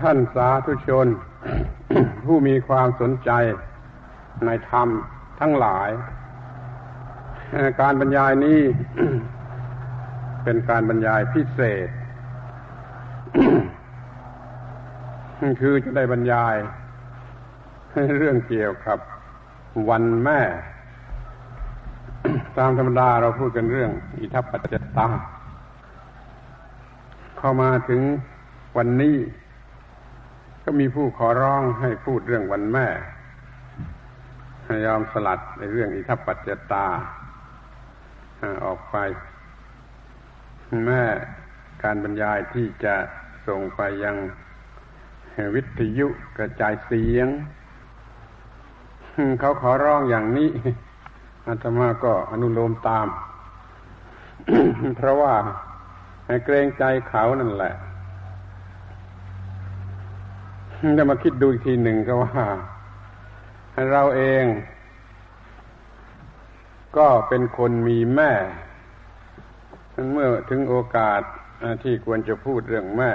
ท่านสาธุชน ผู้มีความสนใจในธรรมทั้งหลาย การบรรยายนี้ เป็นการบรรยายพิเศษ คือจะได้บรรยายเรื่องเกี่ยวกับวันแม่ ตามธรรมดาเราพูดกันเรื่อง อิทัปปัจจตา เข้ามาถึงวันนี้ ก็มีผู้ขอร้องให้พูดเรื่องวันแม่ให้ยอมสลัดในเรื่องอิทัปปัจจตาออกไป แม่การบรรยายที่จะส่งไปยังวิทยุกระจายเสียง เขาขอร้องอย่างนี้อาตมาก็อนุโลมตาม เพราะว่าให้เกรงใจเขานั่นแหละ จะมาคิดดูอีกทีหนึ่งก็ว่า เราเอง ก็เป็นคนมีแม่เมื่อถึงโอกาสที่ควรจะพูดเรื่องแม่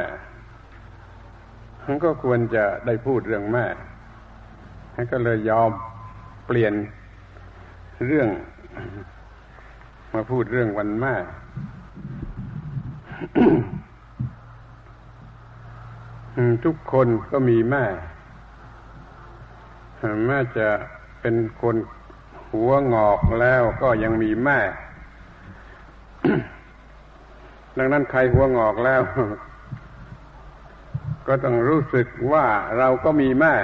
ก็ควรจะได้พูดเรื่องแม่ก็เลยยอมเปลี่ยนเรื่องมาพูดเรื่องวันแม่ ทุกคนก็มีแม่ แม่จะเป็นคนหัวงอกแล้วก็ยังมีแม่ ดังนั้นใครหัวงอกแล้ว ก็ต้องรู้สึกว่าเราก็มีแม่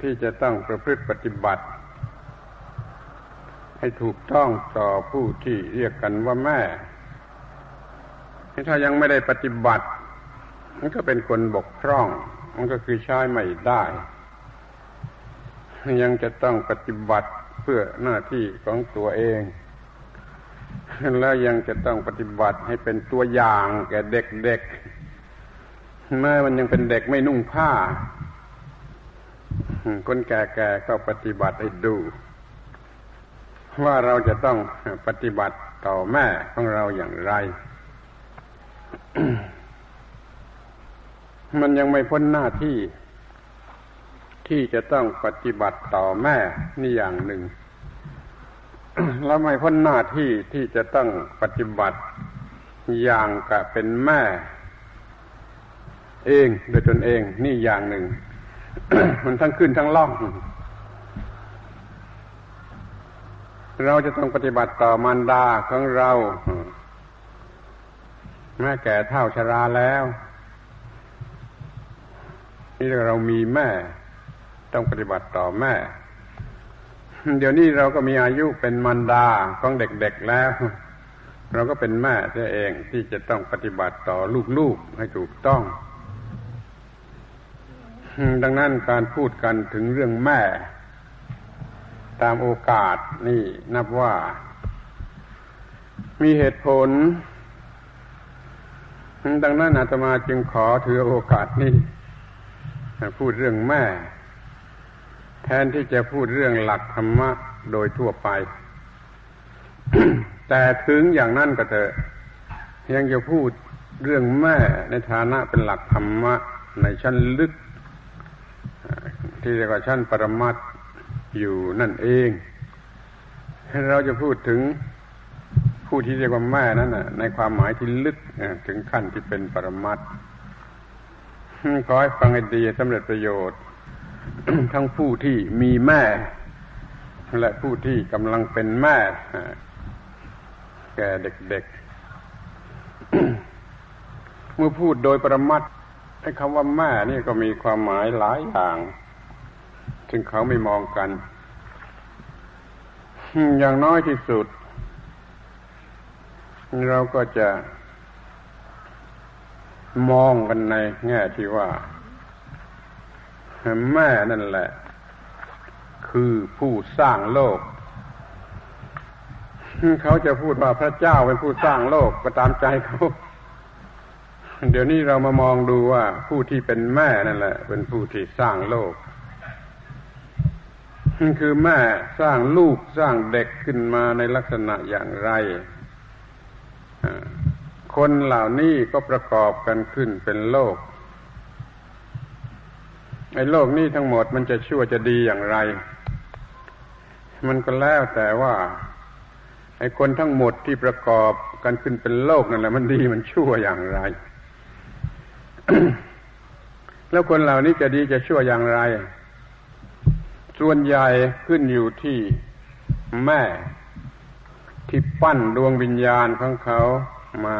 ที่จะต้องประพฤติปฏิบัติ ให้ถูกต้องต่อผู้ที่เรียกกันว่าแม่ ถ้ายังไม่ได้ปฏิบัติ มันก็เป็นคนบกพร่อง มันก็คือใช้ไม่ได้ ยังจะต้องปฏิบัติเพื่อหน้าที่ของตัวเอง แล้วยังจะต้องปฏิบัติให้เป็นตัวอย่างแก่เด็กๆแม้มันยังเป็นเด็กไม่นุ่งผ้า คนแก่ๆก็ปฏิบัติให้ดู ว่าเราจะต้องปฏิบัติต่อแม่ของเราอย่างไร มันยังไม่พ้นหน้าที่ ที่จะต้องปฏิบัติต่อแม่นี่อย่างหนึ่ง แล้วไม่พ้นหน้าที่ที่จะต้องปฏิบัติอย่างกับเป็นแม่ เองโดยตนเองนี่อย่างหนึ่ง มันทั้งขึ้นทั้งล่อง เราจะต้องปฏิบัติต่อมารดาของเราแม่แก่เท่าชราแล้ว นี่เรามีแม่ ต้องปฏิบัติต่อแม่ เดี๋ยวนี้เราก็มีอายุเป็นมันดาของเด็กๆแล้ว เราก็เป็นแม่ตัวเองที่จะต้องปฏิบัติต่อลูกๆให้ถูกต้อง ดังนั้นการพูดกันถึงเรื่องแม่ ตามโอกาสนี่นับว่า มีเหตุผลดังนั้นอาตมาจึงขอถือโอกาสนี้ พูดเรื่องแม่ แทนที่จะพูดเรื่องหลักธรรมะโดยทั่วไป แต่ถึงอย่างนั้นก็เถอะยังจะพูดเรื่องแม่ในฐานะเป็นหลักธรรมะในชั้นลึก ที่เรียกว่าชั้นปรมัตอยู่นั่นเองเราจะพูดถึงผู้ที่เรียกว่าแม่นั้นนะในความหมายที่ลึกถึงขั้นที่เป็นปรมัต ขอให้ฟังให้ดีสำเร็จประโยชน์ ทั้งผู้ที่มีแม่ และผู้ที่กำลังเป็นแม่ แก่เด็กๆ เมื่อพูดโดยประมัตไอ้คำว่าแม่นี่ก็มีความหมายหลายอย่าง ซึ่งเขาไม่มองกัน อย่างน้อยที่สุด เราก็จะ มองกันในแง่ที่ว่า แม่นั่นแหละ คือผู้สร้างโลก เขาจะพูดว่าพระเจ้าเป็นผู้สร้างโลกก็ตามใจเขา เดี๋ยวนี้เรามามองดูว่าผู้ที่เป็นแม่นั่นแหละ เป็นผู้ที่สร้างโลก คือแม่สร้างลูกสร้างเด็กขึ้นมาในลักษณะอย่างไร คนเหล่านี้ก็ประกอบกันขึ้นเป็นโลกไอ้โลกนี้ทั้งหมดมันจะชั่วจะดีอย่างไร มันก็แล้วแต่ว่าไอ้คนทั้งหมดที่ประกอบกันขึ้นเป็นโลกนั่นแหละมันดีมันชั่วอย่างไร แล้วคนเหล่านี้จะดีจะชั่วอย่างไร ส่วนใหญ่ขึ้นอยู่ที่แม่ที่ปั้นดวงวิญญาณของเขา มา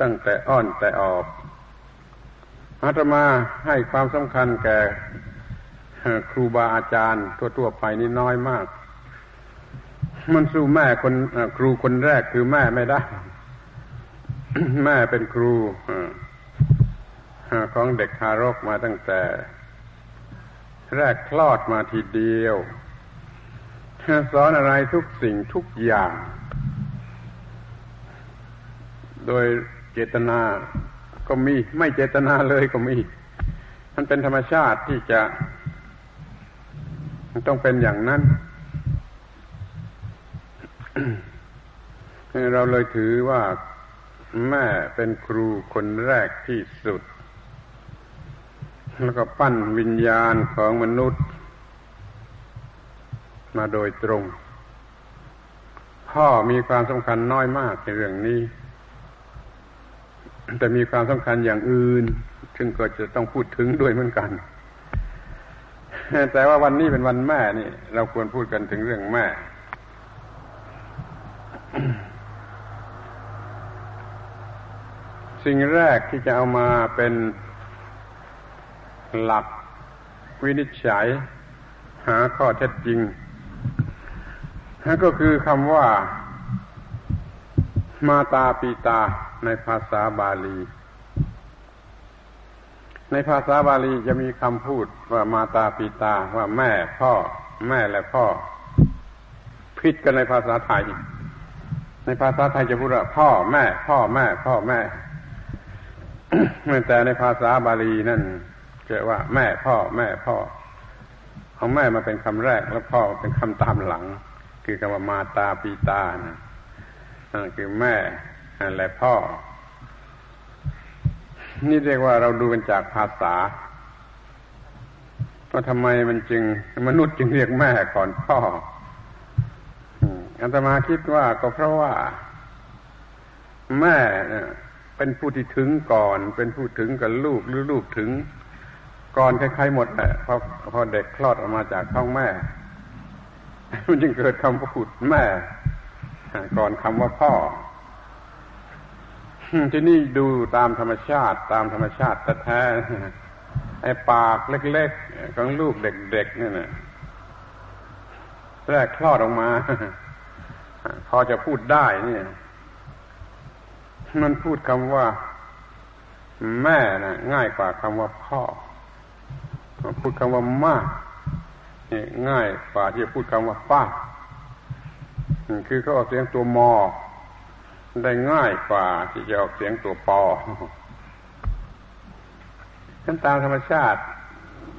ตั้งแต่อ้อนแต่ออกอาตมาให้ความสำคัญแก่ครูบาอาจารย์ทั่วๆไปนี่น้อยมาก มันสู้แม่คนครูคนแรกคือแม่ไม่ได้ แม่เป็นครูของเด็กทารกมาตั้งแต่ แรกคลอดมาทีเดียวสอนอะไรทุกสิ่งทุกอย่าง โดยเจตนาก็มี ไม่เจตนาเลยก็มี มันเป็นธรรมชาติที่จะต้องเป็นอย่างนั้นเราเลยถือว่าแม่เป็นครูคนแรกที่สุด แล้วก็ปั้นวิญญาณของมนุษย์ มาโดยตรง พ่อมีความสำคัญน้อยมากในเรื่องนี้ แต่มีความสำคัญอย่างอื่น ซึ่งก็จะต้องพูดถึงด้วยเหมือนกัน แต่ว่าวันนี้เป็นวันแม่นี่ เราควรพูดกันถึงเรื่องแม่ สิ่งแรกที่จะเอามาเป็นหลักวินิจฉัย หาข้อเท็จจริงนั่นก็คือคำว่า มาตาปีตาในภาษาบาลี ในภาษาบาลีจะมีคำพูดว่ามาตาปีตาว่าแม่พ่อ แม่และพ่อผิดกันในภาษาไทย ในภาษาไทยจะพูดว่าพ่อแม่ พ่อแม่ พ่อแม่แต่ในภาษาบาลีนั่นจะว่า แม่พ่อ แม่พ่อเอาแม่มาเป็นคำแรกแล้วพ่อเป็นคำตามหลัง คือคำว่ามาตาปีตานะ คือแม่และพ่อ นี่เรียกว่าเราดูกันจากภาษาว่าทำไมมันจึง มนุษย์จึงเรียกแม่ก่อนพ่ออัตมาคิดว่าก็เพราะว่า แม่เป็นผู้ที่ถึงก่อน เป็นผู้ถึงกับลูกหรือลูกถึง ก่อนใครๆหมดแหละพอพอเด็กคลอดออกมาจากท้องแม่ มันจึงเกิดคำพูดแม่ ก่อนคำว่าพ่อที่นี่ดูตามธรรมชาติ ตามธรรมชาติแท้ไอ้ปากเล็กๆของลูกเด็กๆนี่นะแรกคลอดออกมา พอจะพูดได้เนี่ย มันพูดคำว่า แม่นะง่ายกว่าคำว่าพ่อ พูดคำว่ามากง่ายกว่าที่จะพูดคำว่าป้า คือเขาออกเสียงตัวมอ ได้ง่ายกว่าที่จะออกเสียงตัวปอขั้นตามธรรมชาติ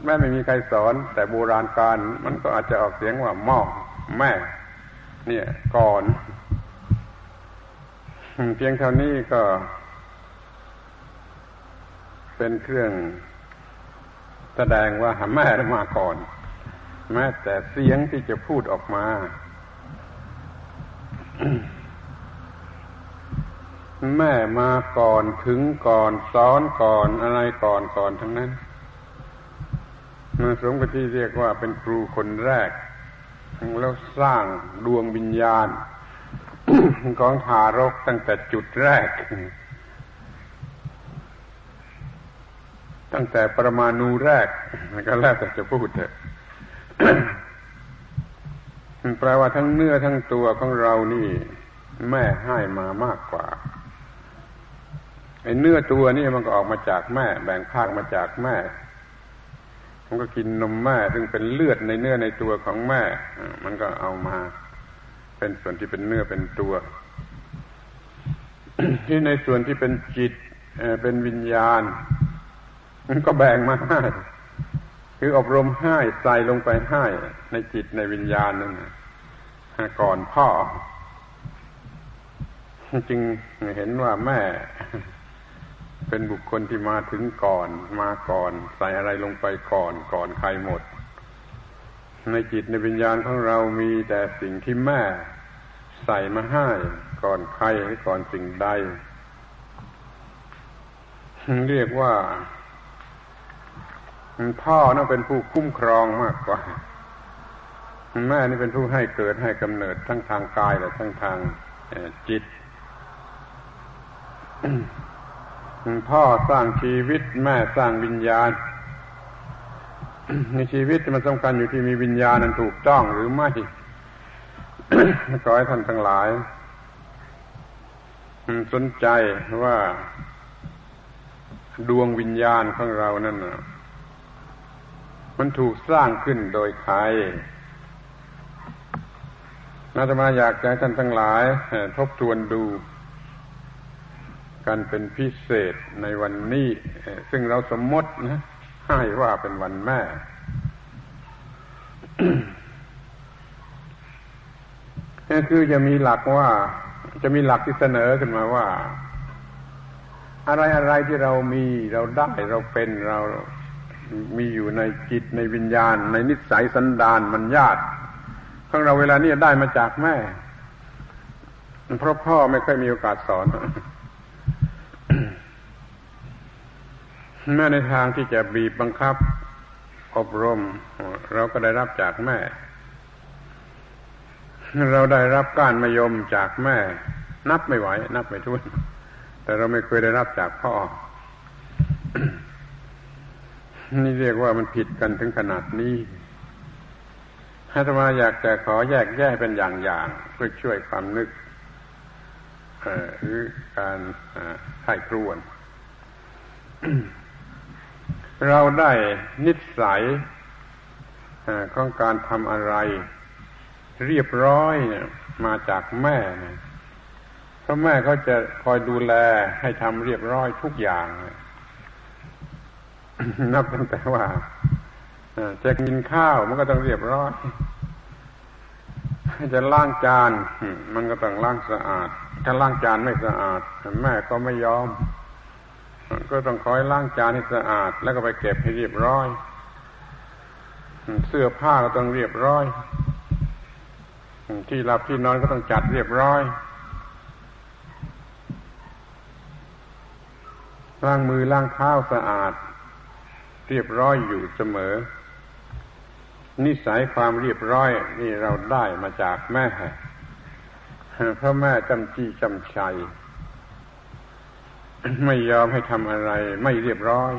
แม้ไม่มีใครสอน แต่โบราณการมันก็อาจจะออกเสียงว่าหม้อแม่ เนี่ยก่อน เพียงเท่านี้ก็ เป็นเครื่องแสดงว่าแม่มาก่อน แม้แต่เสียงที่จะพูดออกมา แม่มาก่อนถึงก่อนสอนก่อนอะไรก่อนก่อนทั้งนั้นมันสมกับที่เรียกว่าเป็นครูคนแรก แล้วสร้างดวงวิญญาณ ของทารกตั้งแต่จุดแรก ตั้งแต่ประมาณูแรกก็แล้วแต่จะพูดเถอะ แปลว่าทั้งเนื้อทั้งตัวของเรานี่ แม่ให้มามากกว่าไอ้เนื้อตัวนี่มันก็ออกมาจากแม่ แบ่งภาคมาจากแม่ มันก็กินนมแม่ซึ่งเป็นเลือดในเนื้อในตัวของแม่ มันก็เอามา เป็นส่วนที่เป็นเนื้อเป็นตัว ที่ในส่วนที่เป็นจิตเป็นวิญญาณ มันก็แบ่งมาให้ คืออบรมให้ใส่ลงไปให้ในจิตในวิญญาณนั่นก่อนพ่อ จึงเห็นว่าแม่ เป็นบุคคลที่มาถึงก่อนมาก่อน ใส่อะไรลงไปก่อนก่อนใครหมด ในจิตในวิญญาณของเรามีแต่สิ่งที่แม่ใส่มาให้ก่อนใครหรือก่อนสิ่งใด เรียกว่า พ่อนั่นเป็นผู้คุ้มครองมากกว่า แม่นี่เป็นผู้ให้เกิดให้กำเนิดทั้งทางกายและทั้งทางจิต พ่อสร้างชีวิต แม่สร้างวิญญาณในชีวิตมันสำคัญอยู่ที่มีวิญญาณนั้นถูกต้องหรือไม่ขอให้ท่านทั้งหลาย สนใจว่าดวงวิญญาณของเรานั่น มันถูกสร้างขึ้นโดยใครนาตมาอยากให้ท่านทั้งหลาย ทบทวนดูกันเป็นพิเศษในวันนี้ ซึ่งเราสมมตินะให้ว่าเป็นวันแม่นี่คือจะมีหลักว่า จะมีหลักที่เสนอขึ้นมาว่า อะไรอะไรที่เรามีเราได้เราเป็นเรา มีอยู่ในจิตในวิญญาณ ในนิสัยสันดานมันญาติของเราเวลานี้ได้มาจากแม่ เพราะพ่อไม่ค่อยมีโอกาสสอนแม่ในทางที่จะบีบบังคับ อบรม เราก็ได้รับจากแม่ เราได้รับการมายมจากแม่ นับไม่ไหว นับไม่ถ้วน แต่เราไม่เคยได้รับจากพ่อ นี่เรียกว่ามันผิดกันถึงขนาดนี้อาตมาอยากจะขอแยกแยกเป็นอย่างๆเพื่อช่วยความนึกหรือการไข้ครวน เราได้นิสัยของการทำอะไร เรียบร้อยเนี่ยมาจากแม่นะเพราะแม่เขาจะคอยดูแลให้ทำเรียบร้อยทุกอย่างนั นับตั้งแต่ว่าจะกินข้าวมันก็ต้องเรียบร้อยจะล้างจานมันก็ต้องล้างสะอาด ถ้าล้างจานไม่สะอาด แม่ก็ไม่ยอม ก็ต้องคอยล้างจานให้สะอาด แล้วก็ไปเก็บให้เรียบร้อย เสื้อผ้าก็ต้องเรียบร้อย ที่หลับที่นอนก็ต้องจัดเรียบร้อยล้างมือล้างเท้าสะอาด เรียบร้อยอยู่เสมอ นิสัยความเรียบร้อยนี่เราได้มาจากแม่เพราะแม่จำจี้จำชัย ไม่ยอมให้ทำอะไร ไม่เรียบร้อย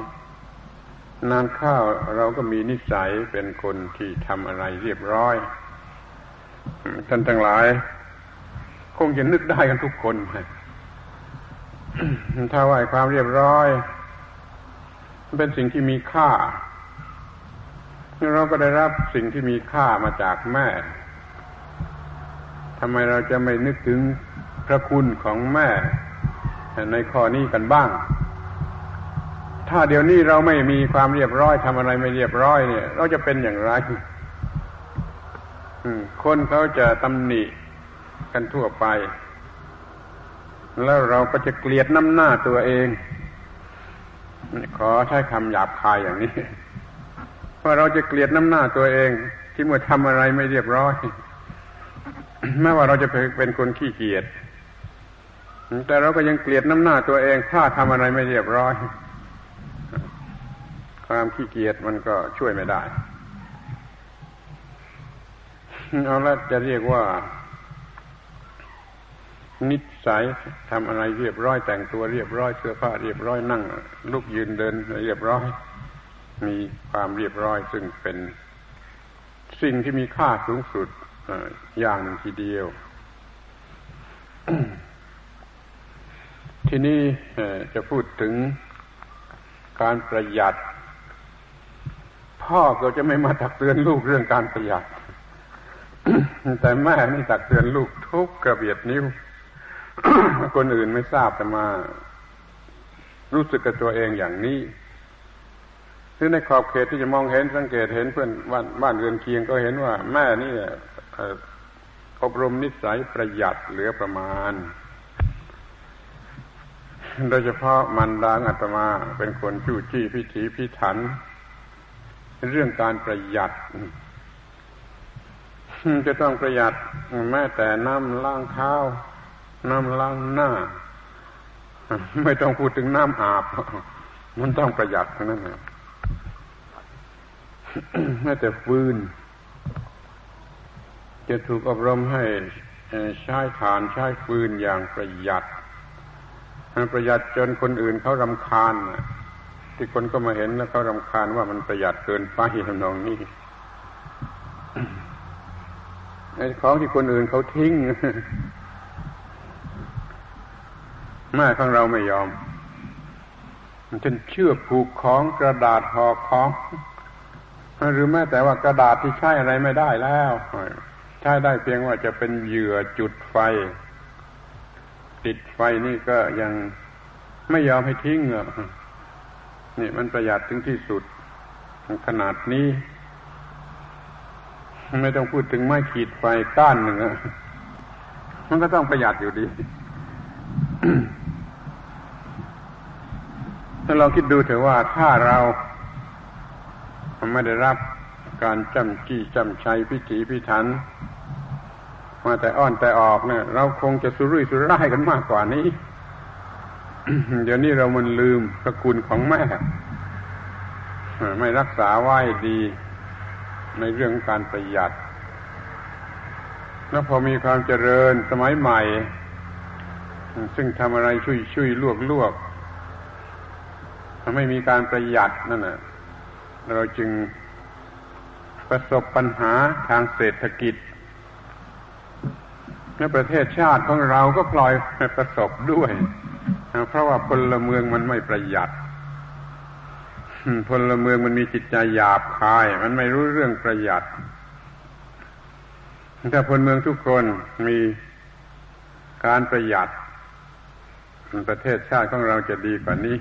นานข้าวเราก็มีนิสัยเป็นคนที่ทำอะไรเรียบร้อยท่านทั้งหลาย คงจะนึกได้กันทุกคนถ้าว่าความเรียบร้อย เป็นสิ่งที่มีค่าเราก็ได้รับสิ่งที่มีค่ามาจากแม่ทำไมเราจะไม่นึกถึงพระคุณของแม่ ในข้อนี้กันบ้าง ถ้าเดี๋ยวนี้เราไม่มีความเรียบร้อยทำอะไรไม่เรียบร้อยเนี่ย เราจะเป็นอย่างไรคนเขาจะตำหนิกันทั่วไป แล้วเราก็จะเกลียดน้ำหน้าตัวเอง ขอใช้คำหยาบคายอย่างนี้ เพราะเราจะเกลียดน้ำหน้าตัวเอง ที่เมื่อทำอะไรไม่เรียบร้อยแม้ว่าเราจะเป็นคนขี้เกียจแต่เราก็ยังเกลียดน้ำหน้าตัวเอง ถ้าทำอะไรไม่เรียบร้อย ความขี้เกียจมันก็ช่วยไม่ได้เอาละจะเรียกว่า นิ ใสัยทำอะไรเรียบร้อยแต่งตัวเรียบร้อยเสื้อผ้าเรียบร้อยนั่งลุกยืนเดินเรียบร้อย มีความเรียบร้อยซึ่งเป็นสิ่งที่มีค่าสูงสุดอย่างหนึ่งทีเดียว ทีนี้จะพูดถึงการประหยัด พ่อก็จะไม่มาตักเตือนลูกเรื่องการประหยัด แต่แม่นี่ตักเตือนลูกทุกกระเบียดนิ้ว คนอื่นไม่ทราบแต่มา รู้สึกกับตัวเองอย่างนี้ซึ่งในขอบเขตที่จะมองเห็นสังเกตเห็นเพื่อนบ้านบ้านเรือนเคียงก็เห็นว่า แม่นี่อบรมนิสัยประหยัดเหลือประมาณ โดยเฉพาะมันดางอาตมาเป็นคนจู้จี้พิถีพิถันเรื่องการประหยัด จะต้องประหยัดแม้แต่น้ำล้างเท้า น้ำล้างหน้า ไม่ต้องพูดถึงน้ำอาบ มันต้องประหยัดทั้งนั้นนะแม้แต่ฟืน จะถูกอบรมให้ใช้ฐานใช้ฟืนอย่างประหยัดประหยัดจนคนอื่นเขารำคาญที่คนก็มาเห็นแล้วเขารำคาญว่ามันประหยัดเกินไปทำนองนี้ไอ้ของที่คนอื่นเขาทิ้ง แม่ของเราไม่ยอมมันเชือกผูกของกระดาษห่อของหรือแม้แต่ว่ากระดาษที่ใช้อะไรไม่ได้แล้วใช้ได้เพียงว่าจะเป็นเหยื่อจุดไฟ ติดไฟนี่ก็ยังไม่ยอมให้ทิ้งอะนี่มันประหยัดถึงที่สุดขนาดนี้ ไม่ต้องพูดถึงไม้ขีดไฟก้านหนึ่งอะมันก็ต้องประหยัดอยู่ดี ถ้าเราคิดดูเถอะว่าถ้าเราไม่ได้รับการจำจี้จำชัยพิถีพิถัน มาแต่อ้อนแต่ออกเนี่ยเราคงจะสุรุ่ยสุร่ายกันมากกว่านี้ เดี๋ยวนี้เรามันลืมพระคุณของแม่ไม่รักษาไว้ดีในเรื่องการประหยัด แล้วพอมีความเจริญสมัยใหม่ ซึ่งทำอะไรช่วยช่วยลวกลวก ไม่มีการประหยัดนั่นแหละเราจึงประสบปัญหาทางเศรษฐกิจและประเทศชาติของเราก็ปล่อยประสบด้วย เพราะว่าพลเมืองมันไม่ประหยัดพลเมืองมันมีจิตใจหยาบคาย มันไม่รู้เรื่องประหยัด ถ้าพลเมืองทุกคนมีการประหยัด ประเทศชาติของเราจะดีกว่านี้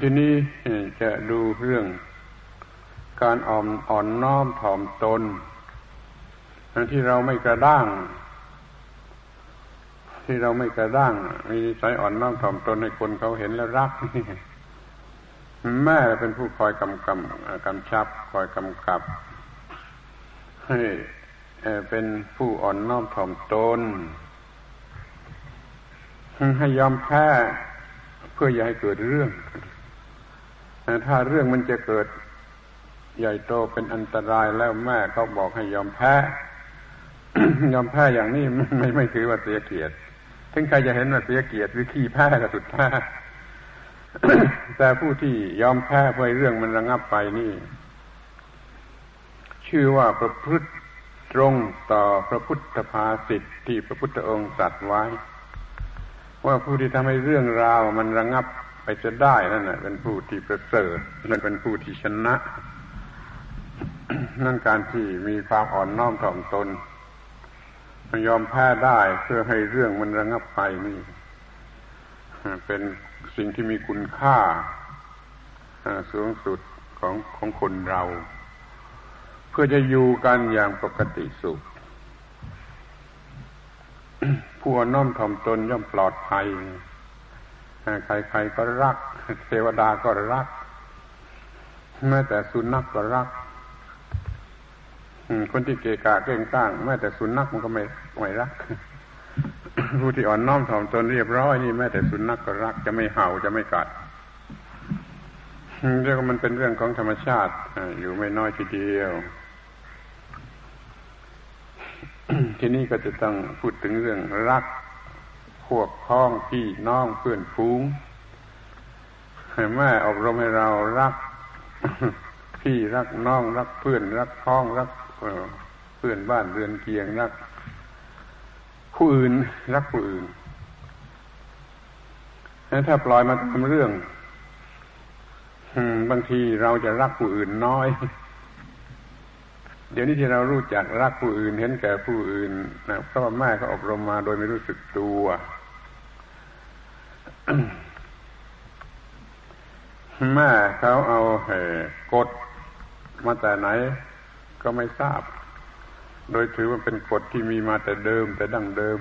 ทีนี้จะดูเรื่องการอ่อนอ่อนน้อมถ่อมตนที่เราไม่กระด้าง ที่เราไม่กระด้างมีนิสัยอ่อนน้อมถ่อมตนให้คนเขาเห็นแล้วรักนี่แม่เป็นผู้คอยกำกับกำชับ คอยกำกับให้เป็นผู้อ่อนน้อมถ่อมตน ให้ยอมแพ้เพื่ออย่าให้เกิดเรื่อง ถ้าเรื่องมันจะเกิดใหญ่โตเป็นอันตรายแล้วแม่เขาบอกให้ยอมแพ้ ยอมแพ้อย่างนี้ไม่ไม่ถือว่าเสียเกียรติถึงใครจะเห็นว่าเสียเกียรติหรือขี้แพ้ก็สุดแท้แต่ผู้ที่ยอมแพ้เพื่อเรื่องมันระงับไปนี่ ชื่อว่าประพฤติตรงต่อพระพุทธภาษิตที่พระพุทธองค์ตรัสไว้ ว่าผู้ที่ทำให้เรื่องราวมันระงับไปจะได้นั่นแหละเป็นผู้ที่ประเสริฐนั่นเป็นผู้ที่ชนะ นั่นการที่มีความอ่อนน้อมถ่อมตนมันยอมแพ้ได้เพื่อให้เรื่องมันระงับไปนี่เป็นสิ่งที่มีคุณค่าสูงสุดของของคนเรา เพื่อจะอยู่กันอย่างปกติสุข ผู้น้อมถ่อมตนย่อมปลอดภัย ใครๆก็รัก เทวดาก็รัก แม้แต่สุนัขกก็รักคนที่เกกะเก่งก้างแม้แต่สุนัขมันก็ไม่ไม่รัก ผู้ที่อ่อนน้อมถ่อมตนเรียบร้อยนี่แม้แต่สุนัขกก็รัก จะไม่เห่าจะไม่กัดเรียกว่ามันเป็นเรื่องของธรรมชาติอยู่ไม่น้อยทีเดียว ทีนี้ก็จะต้องพูดถึงเรื่องรักพวกพ้องพี่น้องเพื่อนฟูงให้แม่อบรมให้เรารัก พี่รักน้องรักเพื่อนรักพ้องรักเพื่อนบ้านเรือนเคียงรัก ผู้อื่นรักผู้อื่นถ้าปล่อยมาทำเรื่องบางทีเราจะรักผู้อื่นน้อย เดี๋ยวนี้ที่เรารู้จักรักผู้อื่นเห็นแก่ผู้อื่นนะเพราะว่าแม่ก็อบรมมาโดยไม่รู้สึกตัวแม่เขาเอาเหกดมาแต่ไหนก็ไม่ทราบ โดยถือว่าเป็นกฎที่มีมาแต่เดิม แต่ดั้งเดิม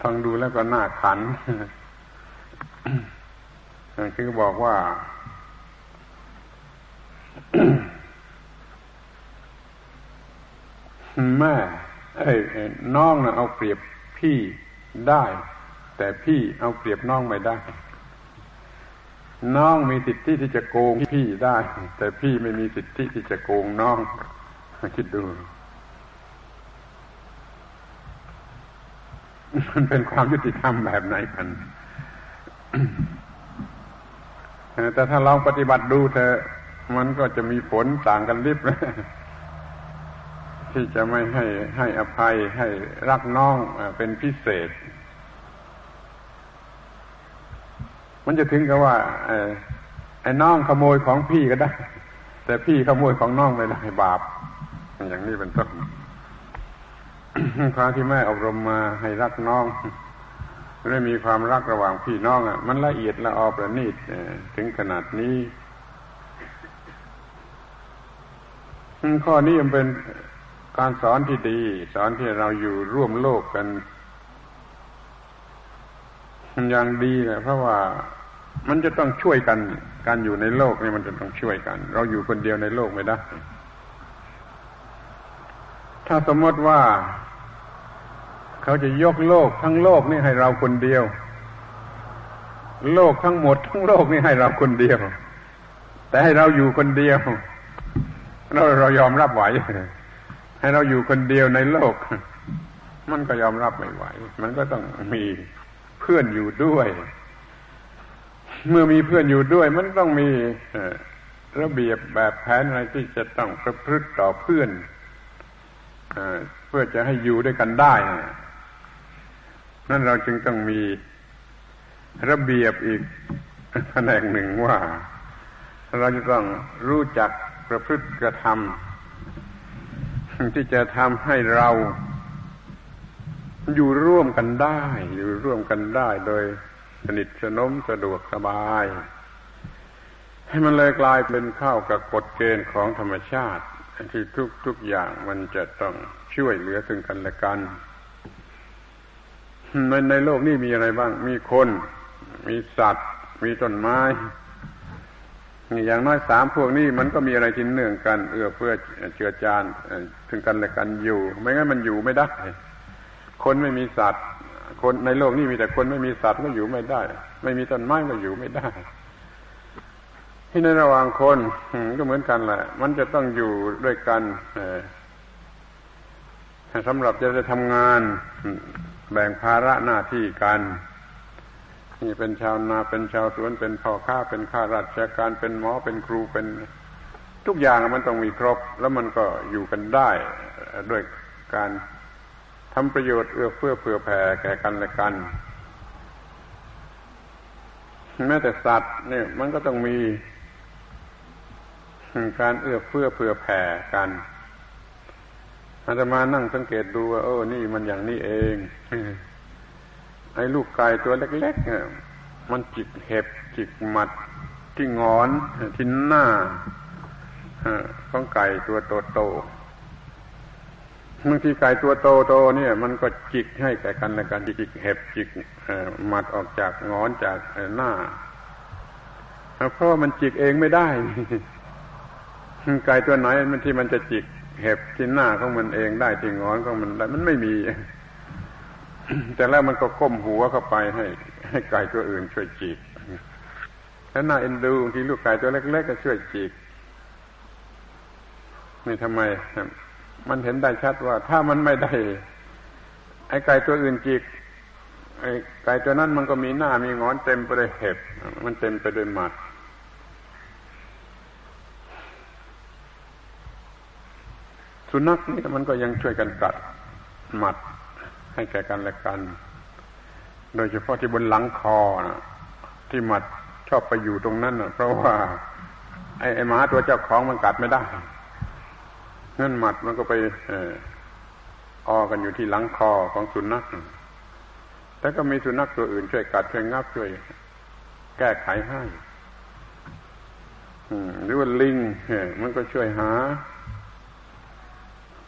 ฟังดูแล้วก็น่าขันคือบอกว่า แม่ไอ้น้องนะเอาเปรียบพี่ได้ แต่พี่เอาเปรียบน้องไม่ได้ น้องมีสิทธิที่จะโกงพี่ได้ แต่พี่ไม่มีสิทธิที่จะโกงน้องคิดดูมันเป็นความยุติธรรมแบบไหนกันแต่ถ้าลองปฏิบัติดูเธอ มันก็จะมีผลต่างกันริบ ที่จะไม่ให้ให้อภัยให้รักน้องเป็นพิเศษ มันจะถึงกับว่าไอ้น้องขโมยของพี่ก็ได้ แต่พี่ขโมยของน้องไม่ได้บาป อย่างนี้เป็นต้นความที่แม่อบรมมาให้รักน้องไม่มีความรักระหว่างพี่น้องอะ มันละเอียดละออประณีตถึงขนาดนี้ข้อนี้มันเป็น การสอนที่ดี สอนที่เราอยู่ร่วมโลกกันอย่างดีเนะเพราะว่ามันจะต้องช่วยกัน การอยู่ในโลกนี่มันจะต้องช่วยกัน เราอยู่คนเดียวในโลกไม่ได้ ถ้าสมมติว่า เขาจะยกโลกทั้งโลกนี่ให้เราคนเดียว โลกทั้งหมดทั้งโลกนี่ให้เราคนเดียว แต่ให้เราอยู่คนเดียว เราเรายอมรับไหว ให้เราอยู่คนเดียวในโลก มันก็ยอมรับไม่ไหว มันก็ต้องมีเพื่อนอยู่ด้วย เมื่อมีเพื่อนอยู่ด้วย มันต้องมีระเบียบแบบแผนอะไรที่จะต้องประพฤติต่อเพื่อนเพื่อจะให้อยู่ด้วยกันได้ นั่นเราจึงต้องมีระเบียบอีกแผนกหนึ่งว่า เราจะต้องรู้จักประพฤติกระทำ ที่จะทำให้เรา อยู่ร่วมกันได้ อยู่ร่วมกันได้โดยสนิทสนมสะดวกสบาย ให้มันเลยกลายเป็นเข้ากับกฎเกณฑ์ของธรรมชาติ ที่ทุกทุกอย่างมันจะต้องช่วยเหลือซึ่งกันและกันในในโลกนี้มีอะไรบ้าง มีคน มีสัตว์ มีต้นไม้ อย่างน้อยสามพวกนี้มันก็มีอะไรที่เนื่องกัน เอื้อเพื่อเจือจานถึงกันและกันอยู่ ไม่งั้นมันอยู่ไม่ได้ คนไม่มีสัตว์ คนในโลกนี้มีแต่คนไม่มีสัตว์ก็อยู่ไม่ได้ ไม่มีต้นไม้ก็อยู่ไม่ได้ ที่ในระหว่างคนก็เหมือนกันแหละ มันจะต้องอยู่ด้วยกันสำหรับจะได้ทำงานแบ่งภาระหน้าที่กัน นี่เป็นชาวนาเป็นชาวสวนเป็นพ่อค้าเป็นข้าราชการเป็นหมอเป็นครูเป็นทุกอย่างมันต้องมีครบ แล้วมันก็อยู่กันได้ด้วยการทำประโยชน์เอื้อเฟื้อเผื่อแผ่แก่กันและกันแม้แต่สัตว์เนี่ยมันก็ต้องมีการเอื้อเฟื้อเผื่อแผ่กันอาจจะมานั่งสังเกตดูว่าโอ้นี่มันอย่างนี้เอง ไอ้ลูกไก่ตัวเล็กๆเนี่ยมันจิกเห็บจิกหมัดที่งอนที่หน้าของไก่ตัวโตๆบางทีไก่ตัวโตโตเนี่ย มันก็จิกให้แก่กันและกันจิกเห็บจิกหมัดออกจากงอนจากหน้าเพราะมันจิกเองไม่ได้ไก่ตัวไหนมันที่มันจะจิกเห็บที่หน้าของมันเองได้ที่งอนของมันได้มันไม่มี แต่แล้วมันก็ก้มหัวเข้าไปให้ ให้ไก่ตัวอื่นช่วยจีกแล้วน่าเอ็นดูที่ลูกไก่ตัวเล็กๆก็ช่วยจีกนี่ทำไมมันเห็นได้ชัดว่า ถ้ามันไม่ได้ ไอ้ไก่ตัวอื่นจีกไอ้ไก่ตัวนั้นมันก็มีหน้ามีงอนเต็มไปด้วยเห็บ มันเต็มไปด้วยหมัดสุนัขนี่มันก็ยังช่วยกันกัดหมัด ให้แก่กันและกัน โดยเฉพาะที่บนหลังคอนะที่มัดชอบไปอยู่ตรงนั้นนะเพราะว่า ไอ้ไอ้หมาตัวเจ้าของมันกัดไม่ได้นั่นหมัดมันก็ไปออกันอยู่ที่หลังคอของสุนัขแต่ก็มีสุนัขตัวอื่นช่วยกัดช่วยงับช่วย แก้ไขให้หรือว่าลิงมันก็ช่วยหา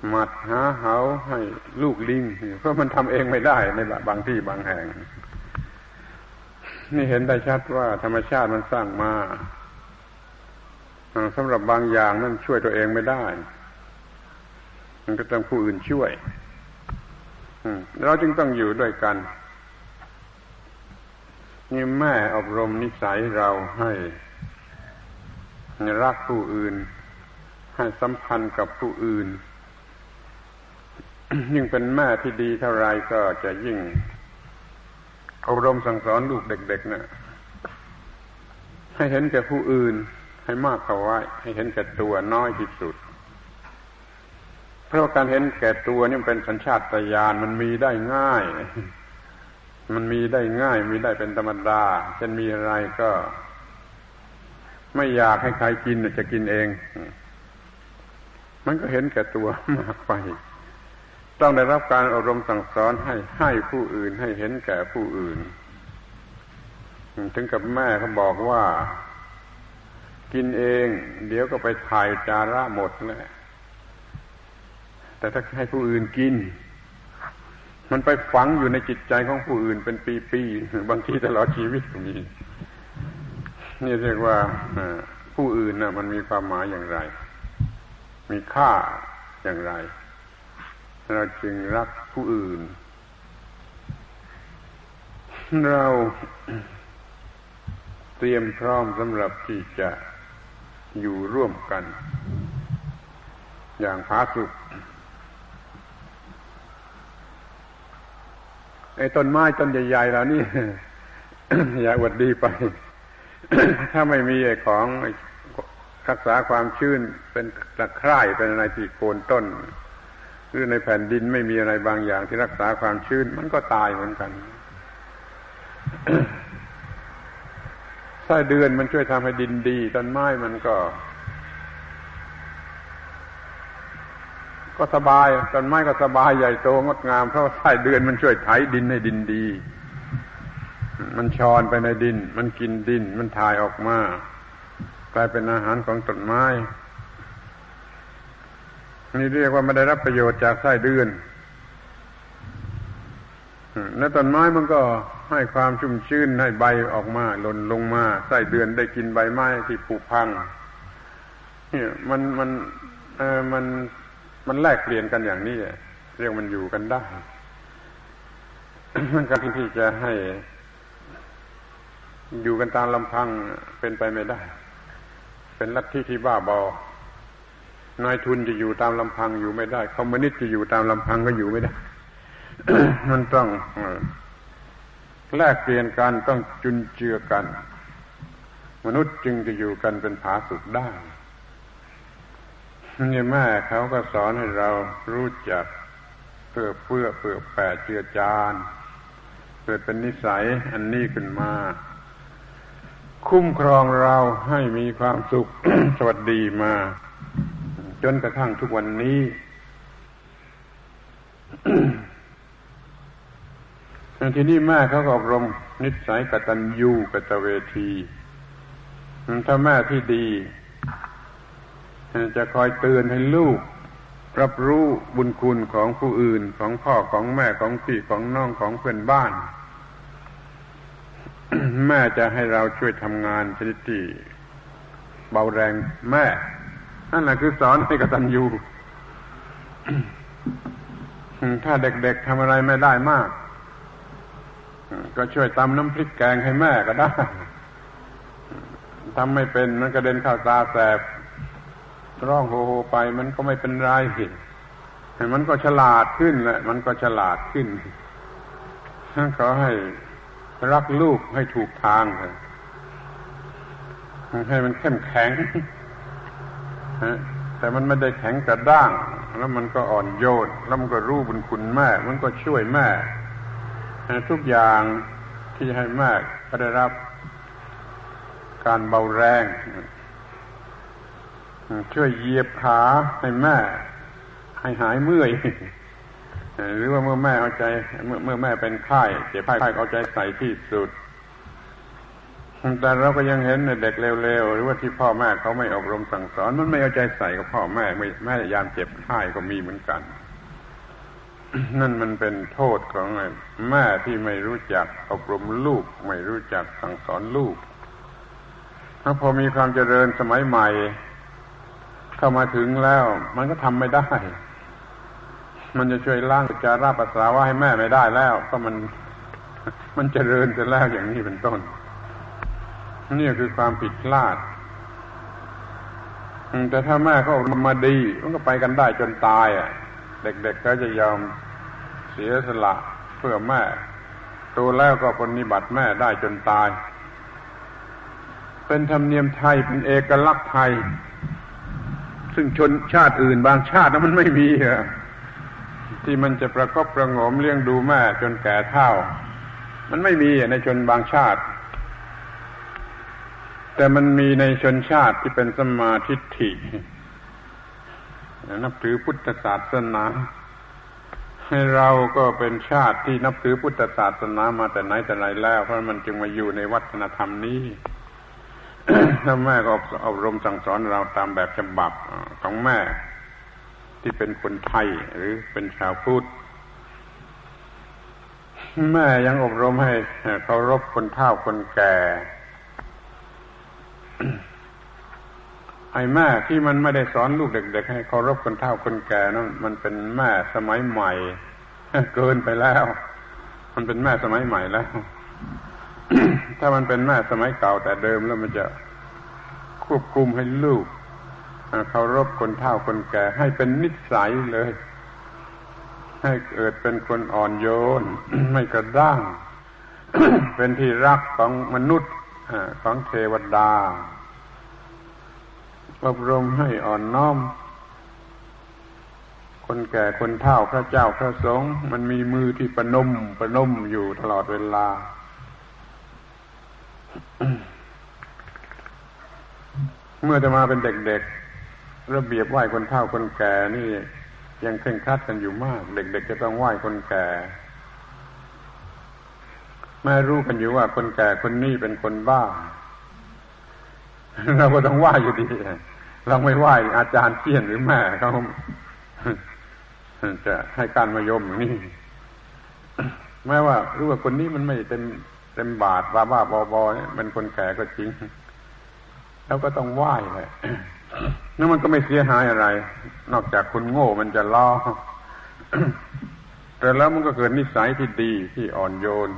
หมัดหาเหาให้ลูกลิงเพราะมันทำเองไม่ได้ในบางที่บางแห่ง นี่เห็นได้ชัดว่าธรรมชาติมันสร้างมาสำหรับบางอย่างนั่นช่วยตัวเองไม่ได้ มันก็ต้องผู้อื่นช่วยเราจึงต้องอยู่ด้วยกัน นี่แม่อบรมนิสัยเราให้รักผู้อื่น ให้สัมพันธ์กับผู้อื่น ยิ่งเป็นแม่ที่ดีเท่าไรก็จะยิ่งอบรมสั่งสอนลูกเด็กๆนะ่ะให้เห็นแก่ผู้อื่น ให้มากเข้าไว้ ให้เห็นแก่ตัวน้อยที่สุด เพราะการเห็นแก่ตัวนี่เป็นสัญชาตญาณมันมีได้ง่าย มันมีได้ง่าย มีได้เป็นธรรมดาจะมีอะไรก็ ไม่อยากให้ใครกินจะกินเอง มันก็เห็นแก่ตัวมากไป ต้องได้รับการอบรมสั่งสอนให้ให้ผู้อื่นให้เห็นแก่ผู้อื่น ถึงกับแม่เขาบอกว่า กินเอง เดี๋ยวก็ไปถ่ายจาระหมดแล้วแต่ถ้าให้ผู้อื่นกิน มันไปฝังอยู่ในจิตใจของผู้อื่นเป็นปีๆบางทีตลอดชีวิตก็มีนี่เรียกว่าผู้อื่นนะมันมีความหมายอย่างไร มีค่าอย่างไร เราจึงรักผู้อื่น เราเตรียมพร้อมสำหรับที่จะอยู่ร่วมกัน อย่างผาสุกไอ้ต้นไม้ต้นใหญ่ๆเหล่านี้อย่าอวดดีไป ถ้าไม่มีไอ้ของรักษาความชื้นเป็นตะไคร่เป็นอะไรที่โคนต้น หรือในแผ่นดินไม่มีอะไรบางอย่างที่รักษาความชื้น มันก็ตายเหมือนกันไส้เดือนมันช่วยทำให้ดินดีต้นไม้มันก็ ก็สบายต้นไม้ก็สบายใหญ่โตงดงามเพราะไส้เดือนมันช่วยไถดินให้ดินดี มันชอนไปในดิน มันกินดิน มันถ่ายออกมากลายเป็นอาหารของต้นไม้ นี่เรียกว่าไม่ได้รับประโยชน์จากไส้เดือนแล้วต้นไม้มันก็ให้ความชุ่มชื้นให้ใบออกมาหล่นลงมาไส้เดือนได้กินใบไม้ที่ผุพังเนี่ยมันมันเออมันมันแลกเปลี่ยนกันอย่างนี้เรียกมันอยู่กันได้มันการที่จะให้อยู่กันตามลำพังเป็นไปไม่ได้ เป็นลัทธิที่บ้าบอ นายทุนจะอยู่ตามลำพังอยู่ไม่ได้คอมมิวนิสต์จะอยู่ตามลำพังก็อยู่ไม่ได้ มันต้องแลกเปลี่ยนกันต้องจุนเจือกัน มนุษย์จึงจะอยู่กันเป็นผาสุกได้นี่แม่เขาก็สอนให้เรารู้จักเพื่อเพื่อเพื่อแปดเจือจานเกิดเป็นนิสัยอันนี้ขึ้นมา คุ้มครองเราให้มีความสุขสวัสดีมา จนกระทั่งทุกวันนี้ ทีนี้แม่เขาอบรม นิสัยกตัญญูกตเวทีถ้าแม่ที่ดี จะคอยเตือนให้ลูก รับรู้บุญคุณของผู้อื่นของพ่อของแม่ของพี่ของน้องของเพื่อนบ้าน แม่จะให้เราช่วยทำงานชนิดที่เบาแรงแม่ นั่นแหละคือสอนให้กตัญญูถ้าเด็กๆทำอะไรไม่ได้มาก ก็ช่วยตำน้ำพริกแกงให้แม่ก็ได้ทำไม่เป็นมันกระเด็นเข้าตาแสบร้องโฮโฮไปมันก็ไม่เป็นไรมันก็ฉลาดขึ้นแหละมันก็ฉลาดขึ้นขอให้รักลูกให้ถูกทางให้มันเข้มแข็ง แต่มันไม่ได้แข็งกระด้าง แล้วมันก็อ่อนโยนแล้วมันก็รู้บุญคุณแม่ มันก็ช่วยแม่ ทุกอย่างที่ให้แม่ก็ได้รับการเบาแรง ช่วยเหยียบขาให้แม่ ให้หายเมื่อยหรือว่าเมื่อแม่เอาใจ เมื่อเมื่อแม่เป็นไข้เจ็บไข้เอาใจใส่ที่สุด แต่เราก็ยังเห็นในเด็กเร็วๆหรือว่าที่พ่อแม่เขาไม่อบรมสั่งสอน มันไม่เอาใจใส่กับพ่อแม่ไม่แม่ยามเจ็บไข้ก็มีเหมือนกัน นั่นมันเป็นโทษของแม่ที่ไม่รู้จักอบรมลูก ไม่รู้จักสั่งสอนลูกถ้าพอมีความเจริญสมัยใหม่ เข้ามาถึงแล้ว มันก็ทำไม่ได้ มันจะช่วยล้างจาราภาษาว่าให้แม่ไม่ได้แล้ว ก็มัน มันเจริญจะแล้วอย่างนี้เป็นต้น นี่คือความผิดพลาด แต่ถ้าแม่เขามาดี มันก็ไปกันได้จนตายอะ เด็กๆก็จะยอมเสียสละเพื่อแม่โตแล้วก็ปฏิบัติแม่ได้จนตาย เป็นธรรมเนียมไทยเป็นเอกลักษณ์ไทย ซึ่งชนชาติอื่นบางชาตินั้นมันไม่มีอะที่มันจะประคบประงมเลี้ยงดูแม่จนแก่เท่า มันไม่มีในชนบางชาติ แต่มันมีในชนชาติที่เป็นสมาธิฐินับถือพุทธศาสนาให้เราก็เป็นชาติที่นับถือพุทธศาสนามาแต่ไหนแต่ไรแล้ว เพราะมันจึงมาอยู่ในวัฒนธรรมนี้ถ้าแม่ก็อบรมสั่งสอนเราตามแบบฉบับของแม่ที่เป็นคนไทยหรือเป็นชาวพุทธแม่ยังอบรมให้เคารพคนเฒ่าคนแก่ ไอ้แม่ที่มันไม่ได้สอนลูกเด็กๆให้เคารพคนเฒ่าคนแก่นั่นมันเป็นแม่สมัยใหม่เกินไปแล้ว มันเป็นแม่สมัยใหม่แล้ว ถ้ามันเป็นแม่สมัยเก่าแต่เดิมแล้วมันจะควบคุมให้ลูกเคารพคนเฒ่าคนแก่ ให้เป็นนิสัยเลย ให้เกิดเป็นคนอ่อนโยน ไม่กระด้าง เป็นที่รักของมนุษย์ ของเทวดาอบรมให้อ่อนน้อม คนแก่คนเฒ่าพระเจ้าพระสงฆ์มันมีมือที่ประนมประนมอยู่ตลอดเวลา เมื่อจะมาเป็นเด็กๆ ระเบียบไหว้คนเฒ่าคนแก่นี่ยังเคร่งครัดกันอยู่มาก เด็ก ๆ จะต้องไหว้คนแก่ แม่รู้กันอยู่ว่าคนแก่คนนี้เป็นคนบ้า เราก็ต้องไหว้อยู่ดีเราไม่ไหว้อาจารย์เพี้ยนหรือแม่เขาจะให้การมายมอย่างนี้แม้ว่ารู้ว่าคนนี้มันไม่เต็มเต็มบาทบ้าบ้าบอบอเนี่ยเป็นคนแก่ก็จริง แล้วก็ต้องไหว้เลยนั่นมันก็ไม่เสียหายอะไร นอกจากคนโง่มันจะล้อแต่แล้วมันก็เกิดนิสัยที่ดีที่อ่อนโยน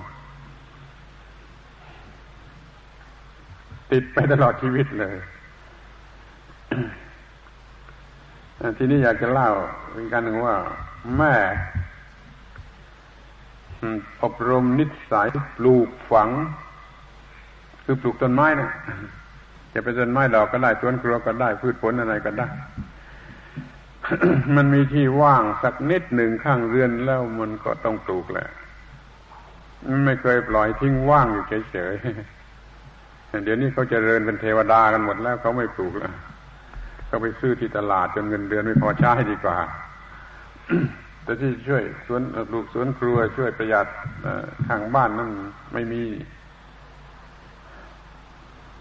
ติดไปตลอดชีวิตเลยทีนี้อยากจะเล่าเป็นการหนึ่งว่า แม่อบรมนิสัยปลูกฝัง คือปลูกต้นไม้นะจะเป็นต้นไม้ดอกก็ได้สวนครัวก็ได้ พืชผลอะไรก็ได้ มันมีที่ว่างสักนิดหนึ่งข้างเรือนแล้วมันก็ต้องปลูกแหละไม่เคยปล่อยทิ้งว่างอยู่เฉยๆ เดี๋ยวนี้เขาจเจริญเป็นเทวดากันหมดแล้วเขาไม่ปลูกแล้วเขาไปซื้อที่ตลาดจนเงินเดือนไม่พอใช้ดีกว่า แต่ที่ช่วยสวนปลูกสวนครัวช่วยประหยัดทางบ้านนั่นไม่มี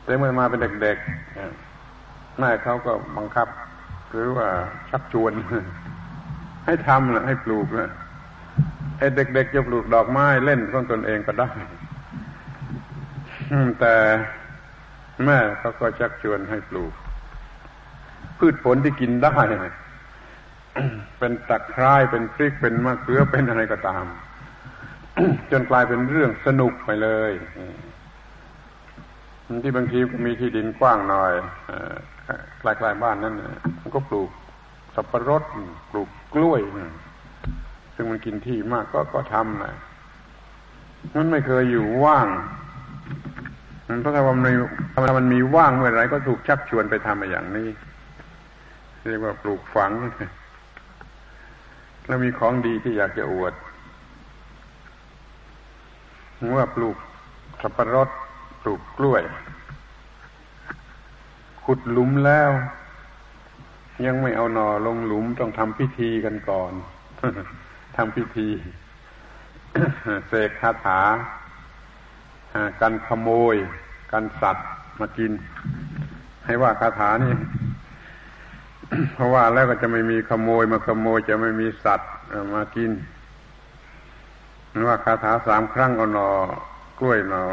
แต่เมื่อมาเป็นเด็กๆแม่เขาก็บังคับ หรือว่าชักชวน ให้ทำนะให้ปลูกนะไอ้เด็กๆจะปลูกดอกไม้เล่นของตนเองก็ได้แต่ แม่เขาก็ชักชวนให้ปลูก พืชผลที่กินได้เป็นตะไคร้เป็นพริกเป็นมะเขือเป็นอะไรก็ตาม จนกลายเป็นเรื่องสนุกไปเลยที่บางทีมีที่ดินกว้างหน่อยใกล้ๆบ้านนั่นมันก็ปลูกสับปะรดปลูกกล้วย ซึ่งมันกินที่มากก็ก็ทำนะมันไม่เคยอยู่ว่าง เพราะถ้ามันมีถ้ามันมีว่างเมื่อไรก็ถูกชักชวนไปทำอย่างนี้ เรียกว่าปลูกฝัง แล้วมีของดีที่อยากจะอวดว่าปลูกสับปะรดปลูกกล้วย ขุดหลุมแล้ว ยังไม่เอาหนอลงหลุมต้องทำพิธีกันก่อนทำพิธีเสกคาถา กันขโมยกันสัตว์มากิน ให้ว่าคาถานี่เพราะว่าแล้วก็จะไม่มีขโมยมาขโมยจะไม่มีสัตว์มากินมันว่าคาถาสามครั้งเอาหนอกล้วยหนอ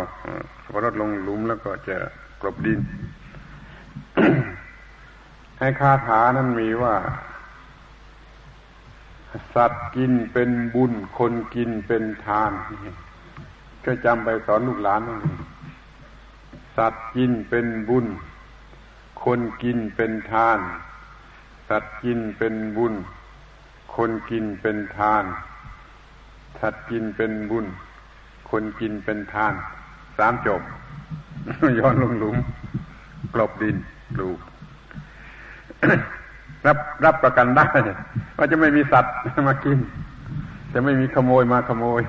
พอรดลงหลุมแล้วก็จะกลบดินให้คาถานั้นมีว่า สัตว์กินเป็นบุญคนกินเป็นทาน ช่วยจำไปสอนลูกหลานสัตว์กินเป็นบุญ คนกินเป็นทาน สัตว์กินเป็นบุญ คนกินเป็นทาน สัตว์กินเป็นบุญ คนกินเป็นทาน สามจบ ย้อนลงหลุม กลบดินปลูกรับรับประกันได้ว่าจะไม่มีสัตว์มากิน จะไม่มีขโมยมาขโมย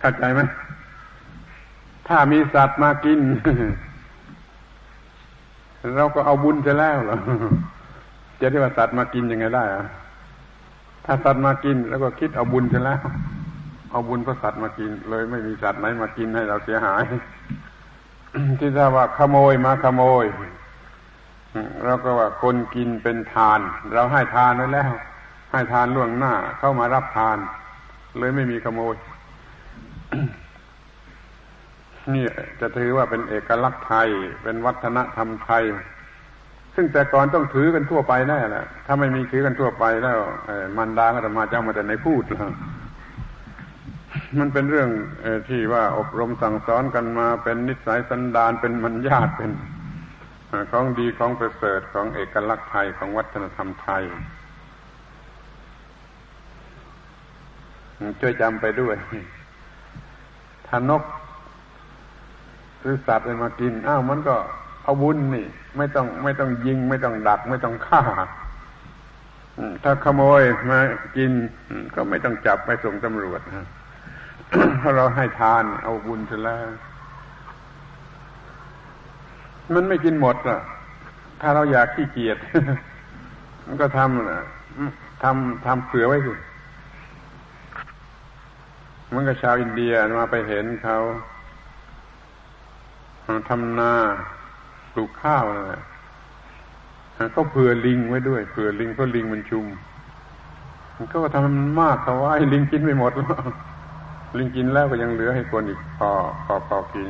เข้าใจไหมถ้ามีสัตว์มากิน เราก็เอาบุญจะแล้วหรอจะเรียกว่าสัตว์มากินยังไงได้อะถ้าสัตว์มากินแล้วก็คิดเอาบุญจะแล้ว เอาบุญเพราะสัตว์มากิน เลยไม่มีสัตว์ไหนมากินให้เราเสียหายที่ถ้าว่าขโมยมาขโมยเราก็ว่าคนกินเป็นทาน เราให้ทานไว้แล้ว ให้ทานล่วงหน้า เข้ามารับทาน เลยไม่มีขโมย นี่จะถือว่าเป็นเอกลักษณ์ไทย เป็นวัฒนธรรมไทย ซึ่งแต่ก่อนต้องถือกันทั่วไปแน่แหละถ้าไม่มีถือกันทั่วไปแล้วมันดาก็จะมาเจ้ามาแต่ในพูดแล้วมันเป็นเรื่องที่ว่าอบรมสั่งสอนกันมาเป็นนิสัยสันดานเป็นมัญญาตเป็นของดีของประเสริฐของเอกลักษณ์ไทยของวัฒนธรรมไทยช่วยจำไปด้วย ถ้านก หรือสัตว์อะไรมากิน อ้าวมันก็เอาบุญนี่ ไม่ต้องไม่ต้องยิง ไม่ต้องดัก ไม่ต้องฆ่าถ้าขโมยมากิน ก็ไม่ต้องจับไปส่งตำรวจเพราะเราให้ทานเอาบุญเสร็จแล้ว มันไม่กินหมดอะ ถ้าเราอยากขี้เกียจมันก็ทำทำทำเผื่อไว้สิ มันก็ชาวอินเดียมาไปเห็นเขาทำนาปลูกข้าวนะเขาเผื่อลิงไว้ด้วยเผื่อลิงเพราะลิงมันชุมมันก็ทำมันมากเขาว่าลิงกินไม่หมดลิงกินแล้วก็ยังเหลือให้คนอีกพอพอพอกิน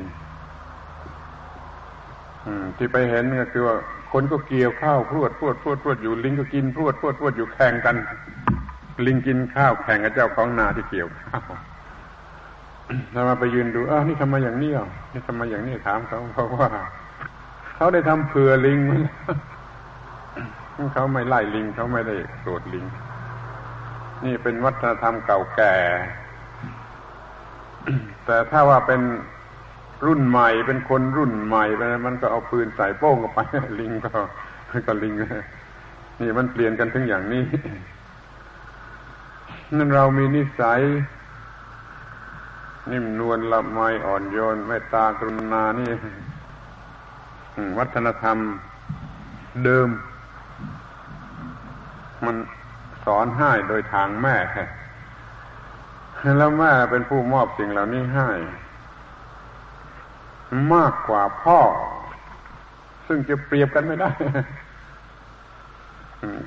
ที่ไปเห็นก็คือว่าคนก็เกี่ยวข้าวพรวดพรวดพรวดพรวดอยู่ลิงก็กินพรวดพรวดพรวดอยู่แข่งกัน ลิงกินข้าวแข่งกับเจ้าของนาที่เกี่ยวข้าว เรามาไปยืนดูอ้าวนี่ทำมาอย่างนี้อะนี่ทำมาอย่างนี้ถามเขาเพราะว่า เขาได้ทำเผื่อลิงมันเขาไม่ไล่ลิงเขาไม่ได้โกรธลิง นี่เป็นวัฒนธรรมเก่าแก่ แต่ถ้าว่าเป็นรุ่นใหม่เป็นคนรุ่นใหม่ไปมันก็เอาปืนใส่โป้งเข้าไปลิงก็ก็ลิงนี่มันเปลี่ยนกันถึงอย่างนี้นั่นเรามีนิสัย นิ่มนวลละไมอ่อนโยนเมตตากรุณานี่วัฒนธรรมเดิม มันสอนให้โดยทางแม่แล้วแม่เป็นผู้มอบสิ่งเหล่านี้ให้ มากกว่าพ่อ ซึ่งจะเปรียบกันไม่ได้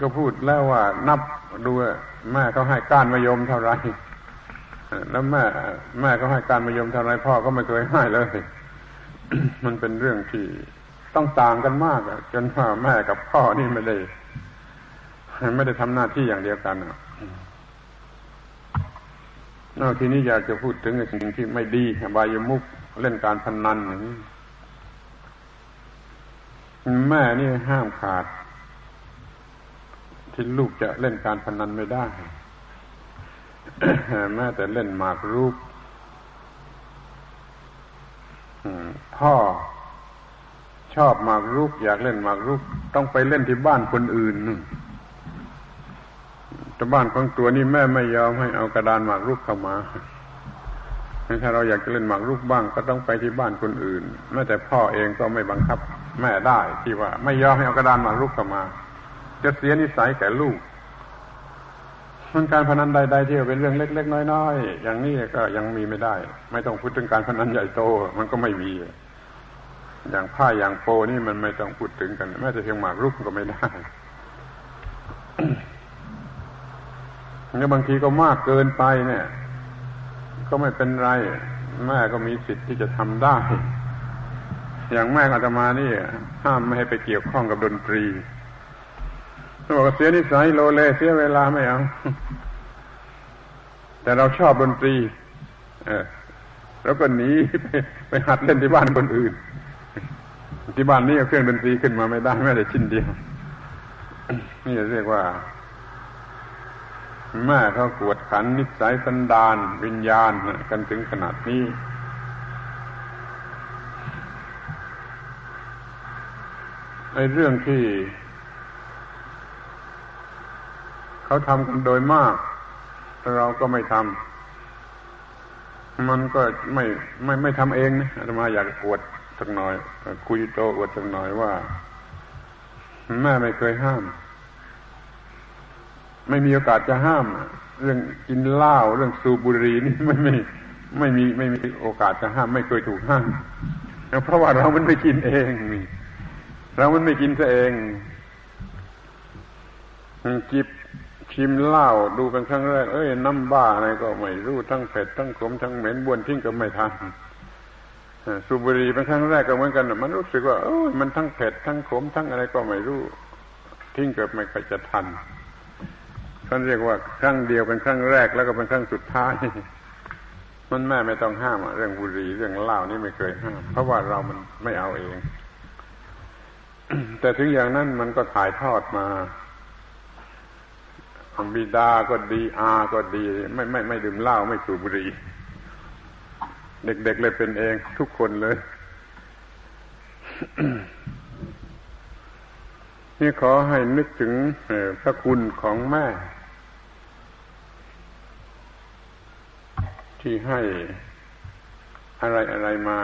ก็พูดแล้วว่านับดูแม่เขาให้ก้านมะยมเท่าไหร่ แล้วแม่แม่ก็ให้การมายมทำไรพ่อก็ไม่เคยให้เลย มันเป็นเรื่องที่ต้องต่างกันมากจนว่าแม่กับพ่อนี่ไม่ได้ไม่ได้ทำหน้าที่อย่างเดียวกันอะนอกทีนี้อยากจะพูดถึงสิ่งที่ไม่ดีบายมุกเล่นการพนนันอย่างนี้แม่นี่ห้ามขาด ที่ลูกจะเล่นการพนนันไม่ได้ แม้แต่เล่นหมากรุกพ่อชอบหมากรุก อยากเล่นหมากรุก ต้องไปเล่นที่บ้านคนอื่นแต่บ้านของตัวนี้แม่ไม่ยอมให้เอากระดานหมากรุกเข้ามาถ้าเราอยากจะเล่นหมากรุกบ้าง ก็ต้องไปที่บ้านคนอื่นแม้แต่พ่อเองก็ไม่บังคับ แม่ได้ที่ว่า ไม่ยอมให้เอากระดานหมากรุกเข้ามา จะเสียนิสัยแก่ลูก มันการพนันใด ๆ ที่เป็นเรื่องเล็ก ๆ น้อยๆอย่างนี้ก็ยังมีไม่ได้ ไม่ต้องพูดถึงการพนันใหญ่โต มันก็ไม่มี อย่างผ้าอย่างโปนี่มันไม่ต้องพูดถึงกัน แม้แต่เพียงหมากรุกก็ไม่ได้เนี่ยบางทีก็มากเกินไปเนี่ย ก็ไม่เป็นไร แม่ก็มีสิทธิ์ที่จะทำได้ อย่างแม่อาตมานี่ห้ามไม่ให้ไปเกี่ยวข้องกับดนตรี บอกเสียนิสัยโลเลเสียเวลาไม่เอา แต่เราชอบดนตรี เออแล้วก็หนีไปไปหัดเล่นที่บ้านคนอื่น ที่บ้านนี้เอาเครื่องดนตรีขึ้นมาไม่ได้แม้แต่ชิ้นเดียว นี่เรียกว่าแม่เขากวดขันนิสัยสันดาน วิญญาณกันถึงขนาดนี้ในเรื่องที่ เขาทำกันโดยมาก เราก็ไม่ทำมันก็ไม่ไม่ไม่ทำเองนะอาตมาอยากอวดสักหน่อย คุยโตอวดสักหน่อยว่าแม่ไม่เคยห้าม ไม่มีโอกาสจะห้าม เรื่องกินเหล้าเรื่องสูบบุหรี่นี่ไม่ไม่ไม่มีไม่มีโอกาสจะห้าม ไม่เคยถูกห้ามเพราะว่าเรามันไม่กินเองนี่เรามันไม่กินซะเองจิบ ชิมเหล้าดูเป็นครั้งแรก เอ้ยน้ำบ้าอะไรก็ไม่รู้ทั้งเผ็ดทั้งขมทั้งเหม็นบ้วนทิ้งก็ไม่ทันสูบบุหรี่เป็นครั้งแรกก็เหมือนกันมันรู้สึกว่าเอ้ยมันทั้งเผ็ดทั้งขมทั้งอะไรก็ไม่รู้ทิ้งเกิดไม่ค่อยจะทันท่านเรียกว่าครั้งเดียวเป็นครั้งแรกแล้วก็เป็นครั้งสุดท้ายมันแม่ไม่ต้องห้ามเรื่องบุหรี่เรื่องเหล้านี่ไม่เคยห้าม เพราะว่าเรามันไม่เอาเอง แต่ถึงอย่างนั้นมันก็ถ่ายทอดมา บิดาก็ดีอาก็ดี ไม่ไม่ไม่ดื่มเหล้าไม่สูบบุหรี่เด็กๆเเลยเป็นเองทุกคนเลย นี่ขอให้นึกถึงพระคุณของแม่ ที่ให้อะไรอะไรมา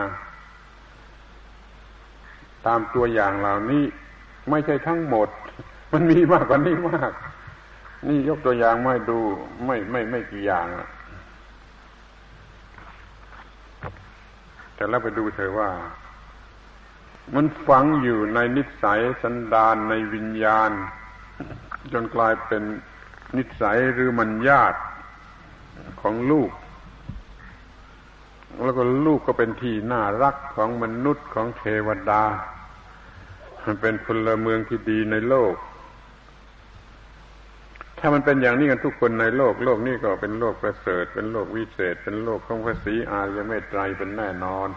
ตามตัวอย่างเหล่านี้ ไม่ใช่ทั้งหมด มันมีมากกว่านี้มาก นี่ยกตัวอย่างไม่ดู ไม่ไม่ไม่กี่อย่างอะแต่แล้วไปดูเธอว่า มันฝังอยู่ในนิสัยสันดานในวิญญาณ จนกลายเป็นนิสัยหรือมันญาติของลูก แล้วก็ลูกก็เป็นที่น่ารักของมนุษย์ของเทวดาเป็นพลเมืองที่ดีในโลก ถ้ามันเป็นอย่างนี้กันทุกคนในโลกโลกนี้ก็เป็นโลกประเสริฐ เป็นโลกวิเศษ เป็นโลกของพระศรีอารยเมตไตรเป็นแน่นอน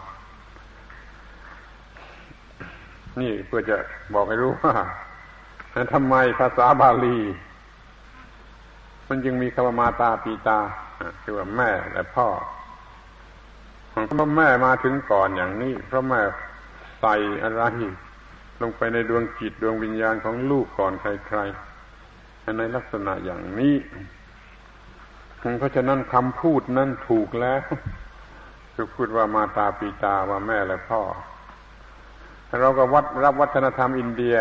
นี่เพื่อจะบอกให้รู้ว่าทำไมภาษาบาลี มันจึงมีคำมาตาปีตาคือว่าแม่และพ่อเพราะแม่มาถึงก่อนอย่างนี้ เพราะแม่ใส่อะไรลงไปในดวงจิตดวงวิญญาณของลูกก่อนใครๆ ในลักษณะอย่างนี้ เพราะฉะนั้นคำพูดนั้นถูกแล้วคือพูดว่ามาตาปีตาว่าแม่และพ่อ เราก็วัดรับวัฒนธรรมอินเดีย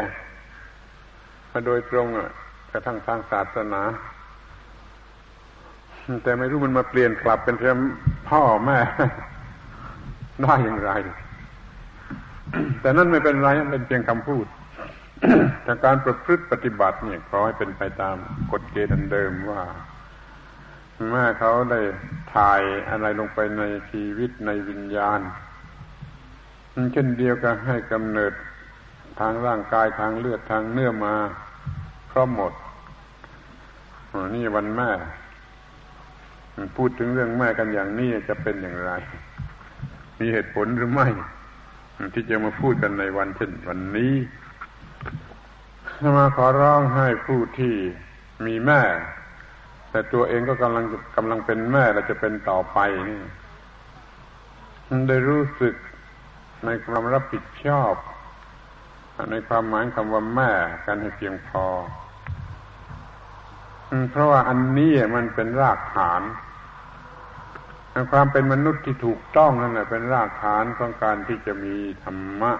มาโดยตรงกระทั่งทางศาสนา แต่ไม่รู้มันมาเปลี่ยนกลับเป็นเพียงพ่อแม่ ได้อย่างไร แต่นั่นไม่เป็นไรเป็นเพียงคำพูด แต่การประพฤติปฏิบัติเนี่ยขอให้เป็นไปตามกฎเกณฑ์เดิมว่าแม่เขาได้ถ่ายอะไรลงไปในชีวิตในวิญญาณเช่นเดียวกันให้กำเนิดทางร่างกายทางเลือดทางเนื้อมาครอบหมดนี่วันแม่ พูดถึงเรื่องแม่กันอย่างนี้จะเป็นอย่างไร มีเหตุผลหรือไม่ ที่จะมาพูดกันในวันเช่นวันนี้ มาขอร้องให้ผู้ที่มีแม่ แต่ตัวเองก็กำลังกำลังเป็นแม่และจะเป็นต่อไปนี่ได้รู้สึกในความรับผิดชอบ ในความหมายคำว่าแม่กันให้เพียงพอ เพราะว่าอันนี้มันเป็นรากฐานความเป็นมนุษย์ที่ถูกต้องนั่นแหละเป็นรากฐานของการที่จะมีธรรมะ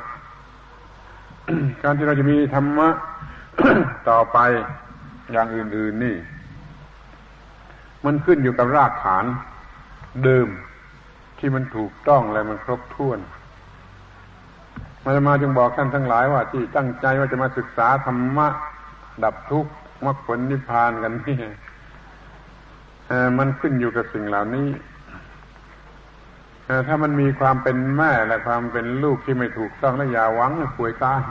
การที่เราจะมีธรรมะ ต่อไปอย่างอื่น ๆนี่ มันขึ้นอยู่กับรากฐานเดิมที่มันถูกต้องและมันครบถ้วนมาจะมาจึงบอกท่านทั้งหลายว่า ที่ตั้งใจว่าจะมาศึกษาธรรมะ ดับทุกข์มรรคผลนิพพานกันนี่มันขึ้นอยู่กับสิ่งเหล่านี้ถ้ามันมีความเป็นแม่และความเป็นลูกที่ไม่ถูกต้องและอย่าหวังป่วยตาย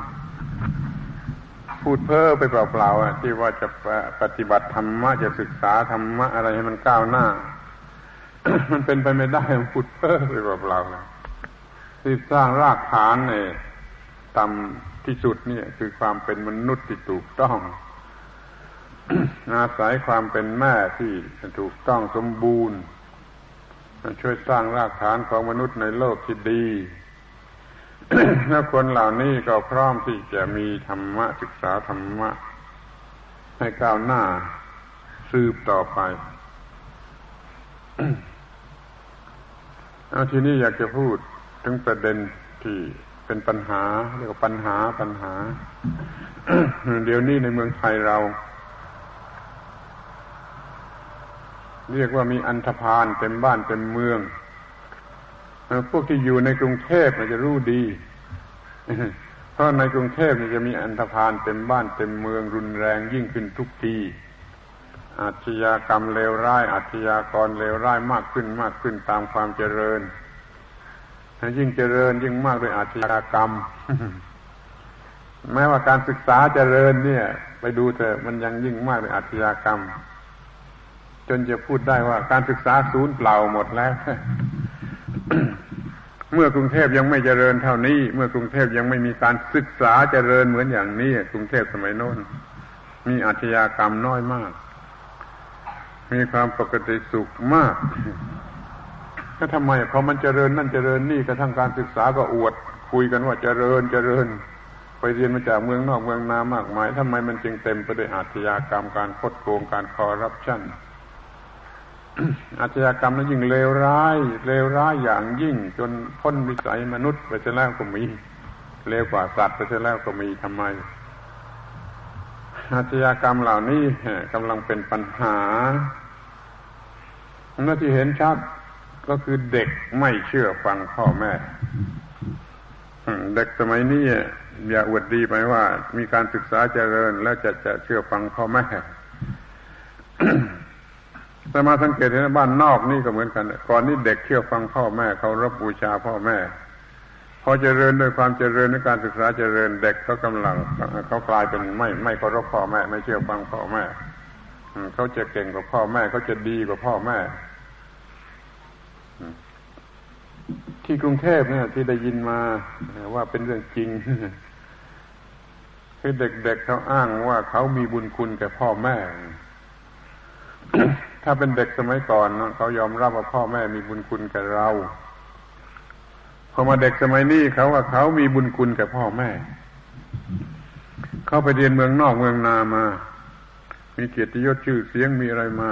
พูดเพ้อไปเปล่าๆที่ว่าจะปฏิบัติธรรมะจะศึกษาธรรมะอะไรให้มันก้าวหน้า มันเป็นไปไม่ได้พูดเพ้อไปเปล่าๆที่สร้างรากฐานเนี่ยต่ำที่สุดเนี่ยคือความเป็นมนุษย์ที่ถูกต้องอาศัยความเป็นแม่ที่ถูกต้องสมบูรณ์ช่วยสร้างรากฐานของมนุษย์ในโลกที่ดี แล้วคนเหล่านี้ก็พร้อมที่จะมีธรรมะศึกษาธรรมะ ให้ก้าวหน้าสืบต่อไปเอาทีนี้อยากจะพูดถึงประเด็นที่เป็นปัญหาเรียกว่าปัญหาปัญหา เดี๋ยวนี้ในเมืองไทยเรา เรียกว่ามีอันธพาลเต็มบ้านเต็มเมือง พวกที่อยู่ในกรุงเทพมันจะรู้ดี เพราะในกรุงเทพมันจะมีอันธพาลเต็มบ้านเต็มเมืองรุนแรงยิ่งขึ้นทุกทีอาชญากรรมเลวร้ายอาชญากรเลวร้ายมากขึ้นมากขึ้นตามความเจริญยิ่งเจริญยิ่งมากด้วยอาชญากรรม แม้ว่าการศึกษาเจริญเนี่ย ไปดูเถอะมันยังยิ่งมากด้วยอาชญากรรม จนจะพูดได้ว่าการศึกษาศูนย์เปล่าหมดแล้ว เมื่อกรุงเทพยังไม่เจริญเท่านี้ เมื่อกรุงเทพยังไม่มีการศึกษาเจริญเหมือนอย่างนี้ กรุงเทพสมัยโน้น มีอาชญากรรมน้อยมาก มีความปกติสุขมากก็ทำไมพอมันเจริญนั่นเจริญนี่กระทั่งการศึกษาก็อวด คุยกันว่าเจริญเจริญ ไปเรียนมาจากเมืองนอกเมืองนามากมายทำไมมันจึงเต็มไปด้วยอาชญากรรมการคดโกงการคอร์รัปชัน อาชญากรรมนั้นยิ่งเลวร้าย เลวร้ายอย่างยิ่ง จนพ้นวิสัยมนุษย์ไปเสียแล้วก็มีเลวกว่าสัตว์ไปเสียแล้วก็มีทำไม อาชญากรรมเหล่านี้กำลังเป็นปัญหาเมื่อที่เห็นชัดก็คือเด็กไม่เชื่อฟังพ่อแม่เด็กสมัยนี้อย่าอวดดีไปว่า มีการศึกษาเจริญแล้วจะจะเชื่อฟังพ่อแม่ แต่มาสังเกตเห็นบ้านนอกนี่ก็เหมือนกันก่อนนี้เด็กเชื่อฟังพ่อแม่เขารับบูชาพ่อแม่ พอเจริญด้วยความเจริญในการศึกษาเจริญเด็กเขากำลังเขากลายเป็นไม่ไม่เคารพพ่อแม่ ไม่เชื่อฟังพ่อแม่เขาจะเก่งกว่าพ่อแม่เขาจะดีกว่าพ่อแม่ที่กรุงเทพเนี่ย ที่ได้ยินมาว่าเป็นเรื่องจริงคือเด็กๆเเขาอ้างว่าเขามีบุญคุณแก่พ่อแม่ ถ้าเป็นเด็กสมัยก่อนเขายอมรับว่าพ่อแม่มีบุญคุณแก่เราพอมาเด็กสมัยนี้เขาว่าเขามีบุญคุณแก่พ่อแม่ เขาไปเรียนเมืองนอกเมืองนามา มีเกียรติยศชื่อเสียงมีอะไรมา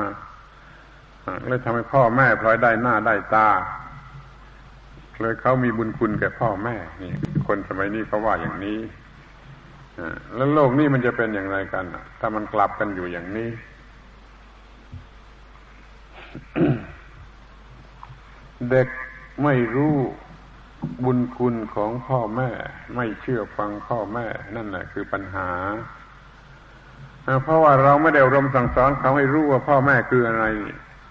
เลยทำให้พ่อแม่พลอยได้หน้าได้ตาเลยเขามีบุญคุณแก่พ่อแม่นี่คนสมัยนี้เขาว่าอย่างนี้แล้วโลกนี้มันจะเป็นอย่างไรกันถ้ามันกลับกันอยู่อย่างนี้ เด็กไม่รู้บุญคุณของพ่อแม่ ไม่เชื่อฟังพ่อแม่ นั่นแหละคือปัญหา เพราะว่าเราไม่ได้รมสั่งสอนเขาให้รู้ว่าพ่อแม่คืออะไร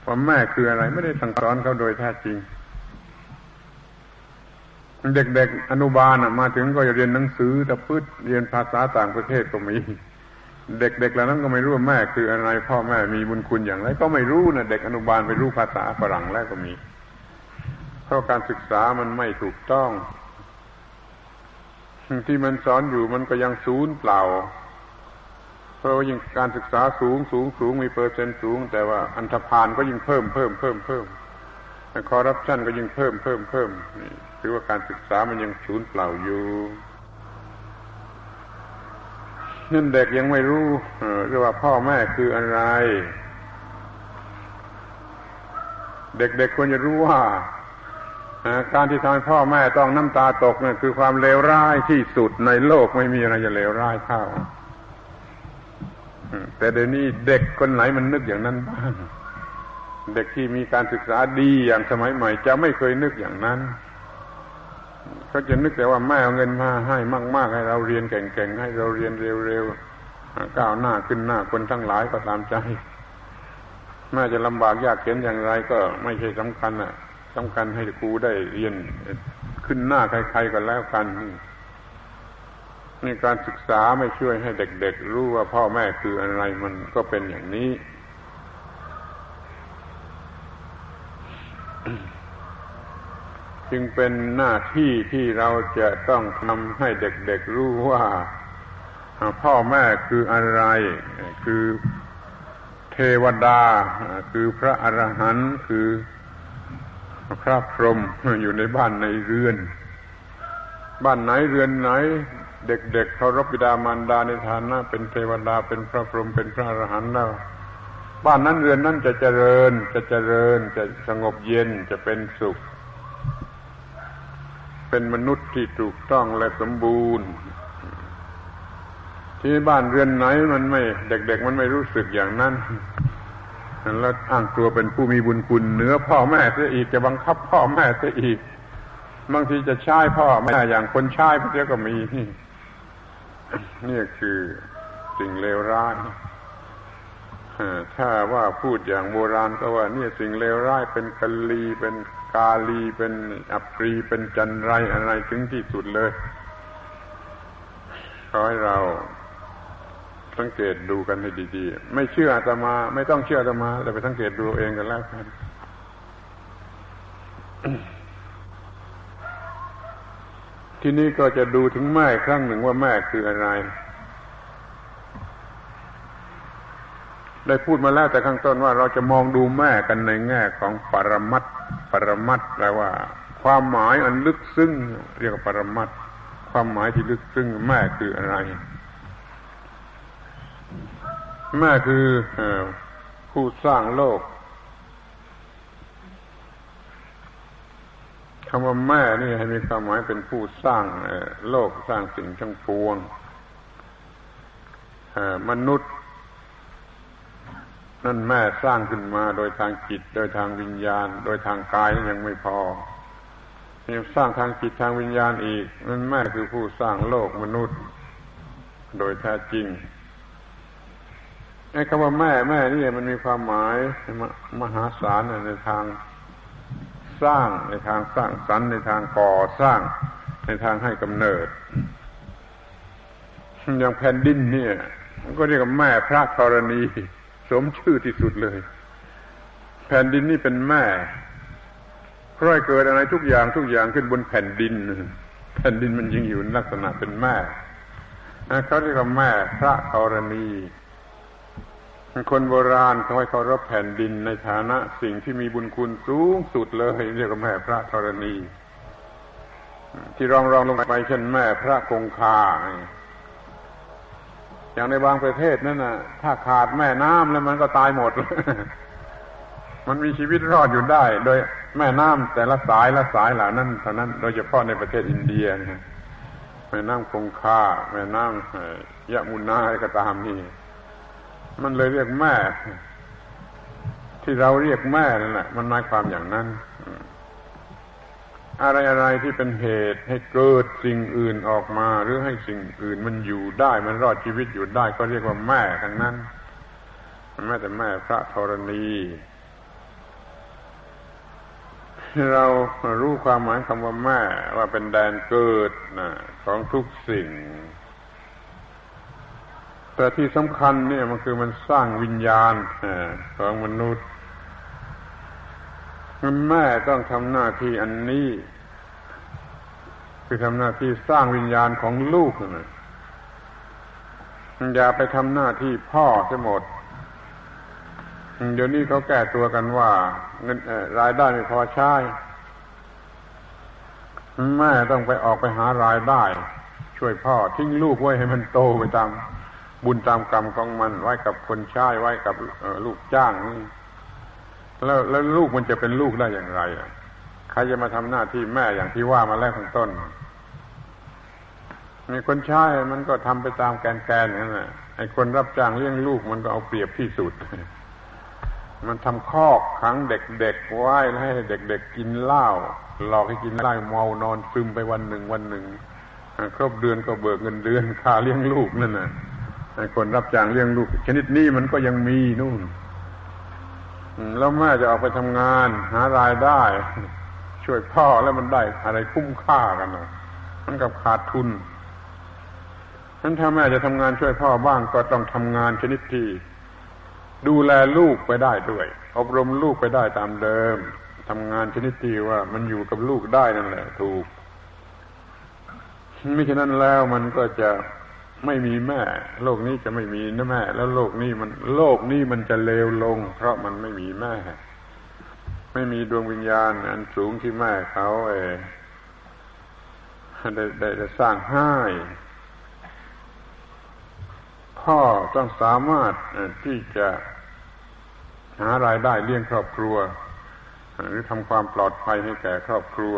พ่อแม่คืออะไร ไม่ได้สั่งสอนเขาโดยแท้จริง เด็กๆอนุบาลมาถึงก็จะเรียนหนังสือตะพืชเรียนภาษาต่างประเทศก็มี เด็กๆเหล่านั้นก็ไม่รู้ว่าแม่คืออะไรพ่อแม่มีบุญคุณอย่างไร ก็ไม่รู้นะเด็กอนุบาลไปรู้ภาษาฝรั่งแล้วก็มี เพราะการศึกษามันไม่ถูกต้อง ที่มันสอนอยู่มันก็ยังศูนย์เปล่า เพราะว่ายิ่งการศึกษาสูงสูงสูงมีเปอร์เซ็นต์สูง แต่ว่าอันธพาลก็ยิ่งเพิ่มเพิ่มเพิ่มเพิ่มคอร์รัปชันก็ยิ่งเพิ่มเพิ่มเพิ่มนี่ถือว่าการศึกษามันยังศูนย์เปล่าอยู่ นั่นเด็กยังไม่รู้เรียกว่าพ่อแม่คืออะไร เด็กๆควรจะรู้ว่า การที่ทำให้พ่อแม่ต้องน้ำตาตกนี่คือความเลวร้ายที่สุดในโลกไม่มีอะไรจะเลวร้ายเท่าแต่เดี๋ยวนี้เด็กคนไหนมันนึกอย่างนั้นบ้างเด็กที่มีการศึกษาดีอย่างสมัยใหม่ จะไม่เคยนึกอย่างนั้น เขาจะนึกแต่ว่าแม่เอาเงินมาให้มาก ๆ ให้เราเรียนเก่งๆให้เราเรียนเร็วๆก้าวหน้าขึ้นหน้าคนทั้งหลายก็ตามใจแม่จะลำบากยากเข็นอย่างไรก็ไม่ใช่สำคัญอะสำคัญให้ครูได้เรียนขึ้นหน้าใครๆก็แล้วกันนี่การศึกษาไม่ช่วยให้เด็ก ๆ รู้ว่าพ่อแม่คืออะไรมันก็เป็นอย่างนี้ จึงเป็นหน้าที่ที่เราจะต้องทำให้เด็กๆรู้ว่า พ่อแม่คืออะไร คือเทวดา คือพระอรหันต์คือพระพรหมอยู่ในบ้านในเรือน บ้านไหนเรือนไหน เด็กๆเคารพบิดามารดาในฐานะ เป็นเทวดาเป็นพระพรหมเป็นพระอรหันต์แล้วบ้านนั้นเรือนนั้นจะเจริญจะเจริญจะสงบเย็นจะเป็นสุข เป็นมนุษย์ที่ถูกต้องและสมบูรณ์ ที่บ้านเรือนไหนมันไม่ เด็ก ๆ มันไม่รู้สึกอย่างนั้นแล้วอ้างตัวเป็นผู้มีบุญคุณเหนือพ่อแม่เสียอีกจะบังคับพ่อแม่เสียอีกบางทีจะใช้พ่อแม่อย่างคนใช้เสียก็มีนี่คือสิ่งเลวร้ายถ้าว่าพูดอย่างโบราณก็ว่านี่สิ่งเลวร้ายเป็นกลีเป็น กาลีเป็นอัปรีเป็นจันไรอะไรถึงที่สุดเลยขอให้เราสังเกตดูกันให้ดี ๆ ไม่เชื่ออาตมา ไม่ต้องเชื่ออาตมาแต่ไปสังเกตดูเองกันแล้วกันที่นี้ก็จะดูถึงแม่ครั้งหนึ่งว่าแม่คืออะไร ได้พูดมาแล้วแต่ข้างต้นว่าเราจะมองดูแม่กันในแง่ของปรมัตปรมัตแปลว่า ความหมายอันลึกซึ้งเรียกว่าปรมัตความหมายที่ลึกซึ้งแม่คืออะไร แม่คือผู้สร้างโลกคำว่าแม่นี่ให้มีความหมายเป็นผู้สร้างโลกสร้างสิ่งทั้งปวงมนุษย์ นั่นแม่สร้างขึ้นมาโดยทางจิต โดยทางวิญญาณ โดยทางกายยังไม่พอยังสร้างทางจิตทางวิญญาณอีก นั่นแม่คือผู้สร้างโลกมนุษย์ โดยแท้จริงไอ้คำว่าแม่แม่นี่มันมีความหมายมหาศาลในทางสร้างในทางสร้างสรรค์ในทางก่อสร้างในทางให้กำเนิด อย่างแผ่นดินเนี่ยก็เรียกว่าแม่พระธรณี สมชื่อที่สุดเลย แผ่นดินนี่เป็นแม่เพราะเกิดอะไรทุกอย่างทุกอย่างขึ้นบนแผ่นดิน แผ่นดินมันยิงอยู่ลักษณะเป็นแม่เขาเรียกว่าแม่พระธรณีคนโบราณเขาให้เคารพแผ่นดินในฐานะสิ่งที่มีบุญคุณสูงสุดเลย เรียกว่าแม่พระธรณี ที่รองรองลงไปเช่นแม่พระคงคา อย่างในบางประเทศนั่นนะถ้าขาดแม่น้ำแล้วมันก็ตายหมด มันมีชีวิตรอดอยู่ได้ โดยแม่น้ำแต่ละสายละสายเหล่านั้นเท่านั้น โดยเฉพาะในประเทศอินเดียนะแม่น้ำคงคาแม่น้ำยะมุนาอะไรก็ตามนี่มันเลยเรียกแม่ ที่เราเรียกแม่นั่นแหละมันหมายความอย่างนั้น อะไรอะไรที่เป็นเหตุให้เกิดสิ่งอื่นออกมา หรือให้สิ่งอื่นมันอยู่ได้มันรอดชีวิตอยู่ได้ก็เรียกว่าแม่ทั้งนั้นแม่แต่แม่พระธรณีเรารู้ความหมายคำว่าแม่ว่าเป็นแดนเกิดนะของทุกสิ่ง แต่ที่สำคัญเนี่ยมันคือมันสร้างวิญญาณของมนุษย์ แม่ต้องทำหน้าที่อันนี้ คือทำหน้าที่สร้างวิญญาณของลูกนะอย่าไปทำหน้าที่พ่อจะหมดเดี๋ยวนี้เขาแก้ตัวกันว่า เงินรายได้ไม่พอใช้แม่ต้องไปออกไปหารายได้ ช่วยพ่อ ทิ้งลูกไว้ให้มันโตไปตามบุญตามกรรมของมันไว้กับคนใช้ไว้กับลูกจ้าง แล้วแล้วลูกมันจะเป็นลูกได้อย่างไรอะใครจะมาทำหน้าที่แม่อย่างที่ว่ามาแล้วข้างต้น มีคนใช้มันก็ทำไปตามแกนแกนนั่นแหละไอ้คนรับจ้างเลี้ยงลูกมันก็เอาเปรียบที่สุด มันทำคอกขังเด็กๆไว้ให้เด็ก ๆ กินเหล้าหลอกให้กินเหล้าเมานอนซึมไปวันหนึ่งวันหนึ่งครบเดือนก็เบิกเงินเดือนค่าเลี้ยงลูกนั่นน่ะคนรับจ้างเลี้ยงลูก ชนิดนี้มันก็ยังมีนู่น แล้วแม่จะออกไปทำงาน หารายได้ ช่วยพ่อแล้วมันได้อะไรคุ้มค่ากันนะมันกับขาดทุนนั้นถ้าแม่จะทำงานช่วยพ่อบ้างก็ต้องทำงานชนิดที่ดูแลลูกไปได้ด้วย อบรมลูกไปได้ตามเดิมทำงานชนิดที่ว่ามันอยู่กับลูกได้นั่นแหละ ถูกไม่ฉะนั้นแล้วมันก็จะ ไม่มีแม่ โลกนี้จะไม่มีนะแม่ แล้วโลกนี้มันโลกนี้มันจะเลวลง เพราะมันไม่มีแม่ ไม่มีดวงวิญญาณ อันสูงที่แม่เขาเอได้ได้ได้สร้างให้พ่อต้องสามารถที่จะหารายได้เลี้ยงครอบครัว หรือทำความปลอดภัยให้แก่ครอบครัว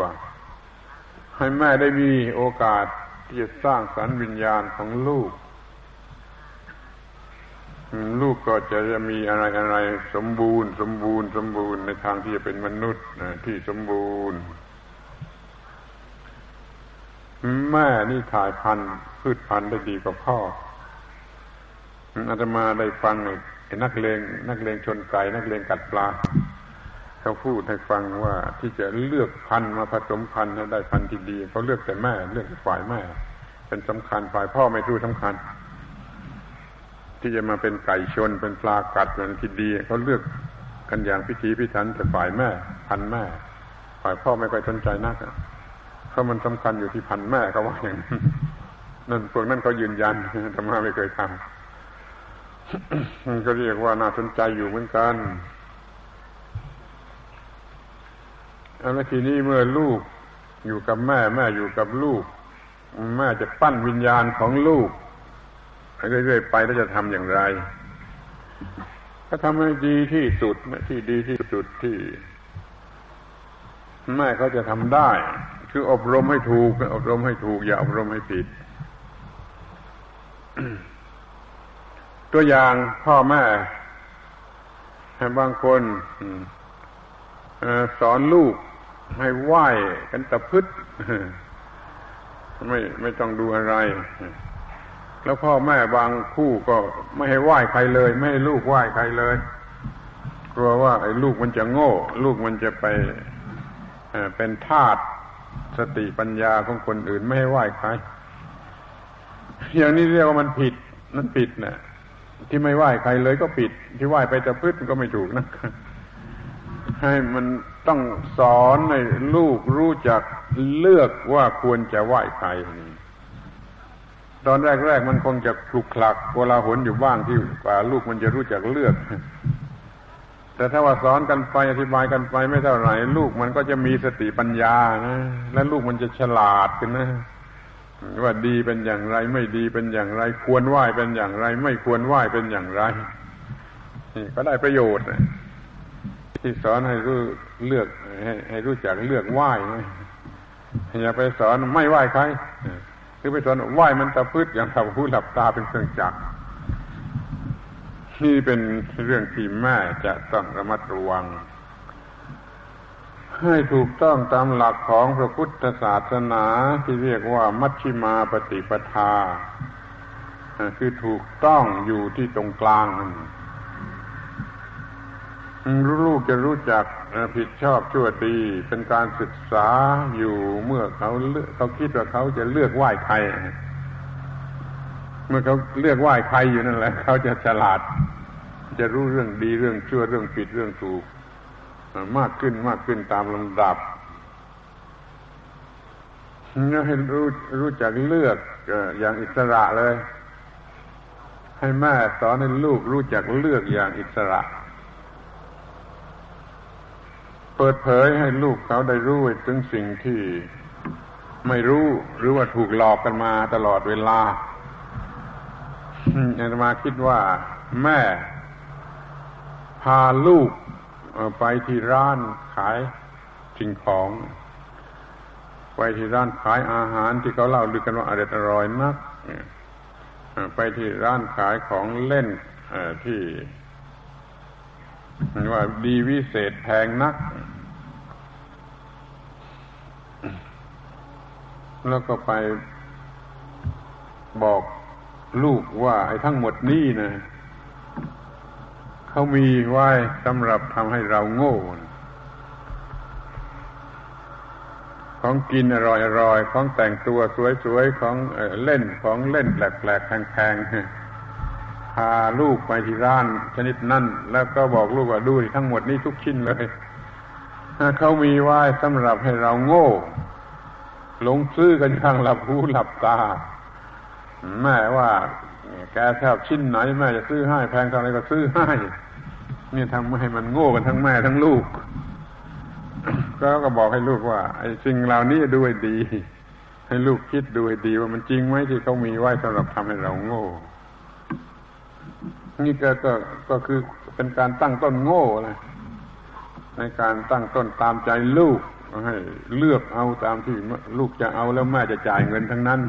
ให้แม่ได้มีโอกาส ที่จะสร้างสรรค์วิญญาณของลูก ลูกก็จะจะมีอะไรอะไรสมบูรณ์ สมบูรณ์สมบูรณ์ในทางที่จะเป็นมนุษย์ที่สมบูรณ์ แม่นี่ถ่ายพันธุ์พืชพันธุ์ได้ดีกว่าพ่ออาตมาได้ฟังนักเลงนักเลงชนไก่นักเลงกัดปลา เขาพูดให้ฟังว่าที่จะเลือกพันธุ์มาผสมพันธุ์ให้ได้พันธุ์ที่ดีเขาเลือกแต่แม่เลือกฝ่ายแม่ เป็นสำคัญฝ่ายพ่อไม่รู้สำคัญ ที่จะมาเป็นไก่ชนเป็นปลากัดเป็นที่ดีเขาเลือกกันอย่างพิธีพิถันแต่ฝ่ายแม่ พันแม่ ฝ่ายพ่อไม่ค่อยสนใจนักเพราะมันสำคัญอยู่ที่พันแม่เขาว่าอย่างนั้นพวกนั้นเขายืนยันธรรมะไม่เคยทำก็เรียกว่าน่าสนใจอยู่เหมือนกัน แล้วทีนี้เมื่อลูกอยู่กับแม่แม่อยู่กับลูก แม่จะปั้นวิญญาณของลูกเรื่อยๆไปแล้วจะทำอย่างไรก็ทำให้ดีที่สุดที่ดีที่สุดที่ แม่เขาจะทำได้ คืออบรมให้ถูก อบรมให้ถูก อย่าอบรมให้ผิด ตัวอย่างพ่อแม่บางคนสอนลูก ให้ไหว้กันตะพึดไม่ไม่ต้องดูอะไร แล้วพ่อแม่บางคู่ก็ไม่ให้ไหว้ใครเลย ไม่ให้ลูกไหว้ใครเลย กลัวว่าไอ้ลูกมันจะโง่ ลูกมันจะไปเป็นทาสสติปัญญาของคนอื่นไม่ให้ไหว้ใคร อย่างนี้เรียกว่ามันผิดนั่นผิดนะที่ไม่ไหว้ใครเลยก็ผิด ที่ไหว้ไปต่พืชมันก็ไม่ถูกนะ ให้มันต้องสอนให้ลูกรู้จักเลือกว่าควรจะไหว้ใครตอนแรกๆมันคงจะคลุกคลักเวลาหนอยู่บ้างที่กว่าลูกมันจะรู้จักเลือก แต่ถ้าว่าสอนกันไปอธิบายกันไปไม่เท่าไหร่ ลูกมันก็จะมีสติปัญญานะ และลูกมันจะฉลาดกันนะว่าดีเป็นอย่างไร ไม่ดีเป็นอย่างไร ควรไหว้เป็นอย่างไร ไม่ควรไหว้เป็นอย่างไร นี่ก็ได้ประโยชน์ ที่สอนให้รู้เลือกให้ให้รู้จักเลือกไหว้อย่าไปสอนไม่ไหว้ใครคือไปสอนไหว้มันตะพืชอย่างทำผู้หลับตาเป็นเครื่องจักรนี่เป็นเรื่องที่แม่จะต้องระมัดระวัง ให้ถูกต้องตามหลักของพระพุทธศาสนาที่เรียกว่ามัชชิมาปฏิปทา คือถูกต้องอยู่ที่ตรงกลางนั่น ลูกจะรู้จักผิดชอบชั่วดี เป็นการศึกษาอยู่เมื่อเขาเขาคิดว่าเขาจะเลือกไหว้ใคร เมื่อเขาเลือกไหว้ใครอยู่นั่นแหละ เขาจะฉลาด จะรู้เรื่องดีเรื่องชั่วเรื่องผิดเรื่องถูก มากขึ้นมากขึ้นตามลำดับให้รู้รู้จักเลือกอย่างอิสระเลย ให้แม่สอนให้ลูกรู้จักเลือกอย่างอิสระ เปิดเผยให้ลูกเขาได้รู้ถึงสิ่งที่ไม่รู้หรือว่าถูกหลอกกันมาตลอดเวลาอาตมาคิดว่าแม่พาลูกไปที่ร้านขายสิ่งของ ไปที่ร้านขายอาหารที่เขาเล่าลือกันว่าอร่อยอร่อยนักไปที่ร้านขายของเล่นที่ ว่าดีวิเศษแพงนัก แล้วก็ไปบอกลูกว่าไอ้ทั้งหมดนี้นะเขามีไว้สำหรับทำให้เราโง่ ของกินอร่อยๆ ของแต่งตัวสวยๆ ของเล่นของเล่นแปลกๆแพงๆาลูกไปที่ร้านชนิดนั่นแล้วก็บอกลูกว่าดูทั้งหมดนี้ทุกชิ้นเลยเขามีไว้สำหรับให้เราโง่หลงซื้อกันอย่างหลับหูหลับตา แม่ว่าแกชอบชิ้นไหนแม่จะซื้อให้แพงเท่าไรก็ซื้อให้นี่ทำให้มันโง่กันทั้งแม่ทั้งลูก ก็ก็บอกให้ลูกว่า ไอ้สิ่งเหล่านี้ดูให้ดี ให้ลูกคิดดูให้ดีว่ามันจริงไหมที่เขามีไว้สำหรับทำให้เราโง่ นี่ก็ก็ก็คือเป็นการตั้งต้นโง่เลยในการตั้งต้นตามใจลูกให้เลือกเอาตามที่ลูกจะเอาแล้วแม่จะจ่ายเงินทั้งนั้น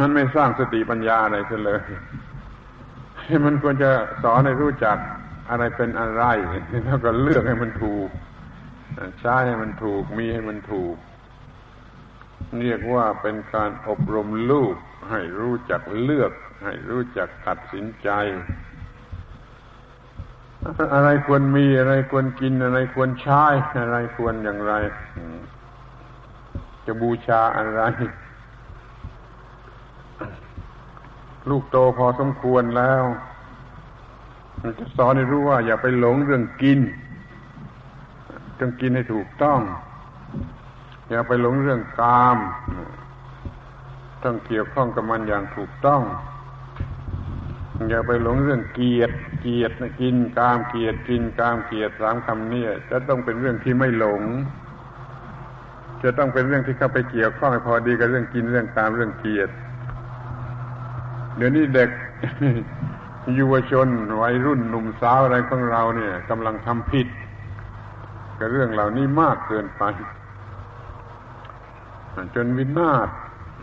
มันไม่สร้างสติปัญญาอะไรเลยมันควรจะสอนให้รู้จักอะไรเป็นอะไรแล้วก็เลือกให้มันถูกใช้ให้มันถูกมีให้มันถูก เรียกว่าเป็นการอบรมลูกให้รู้จักเลือก ให้รู้จักตัดสินใจ อะไรควรมีอะไรควรกินอะไรควรใช้อะไรควรอย่างไร จะบูชาอะไร ลูกโตพอสมควรแล้วมันจะสอนให้รู้ว่า อย่าไปหลงเรื่องกินต้องกินให้ถูกต้อง อย่าไปหลงเรื่องกาม ต้องเกี่ยวข้องกับมันอย่างถูกต้อง อย่าไปหลงเรื่องเกียรติเกียรติกินกามเกียรติกินกามเกียรติสามคำนี้จะต้องเป็นเรื่องที่ไม่หลง จะต้องเป็นเรื่องที่เข้าไปเกี่ยวข้องพอดีกับเรื่องกินเรื่องกามเรื่องเกียรติเดี๋ยวนี้เด็กยุวชนวัยรุ่นหนุ่มสาวอะไรของเราเนี่ยกำลังทำผิดกับเรื่องเหล่านี้มากเกินไปจนวินาศ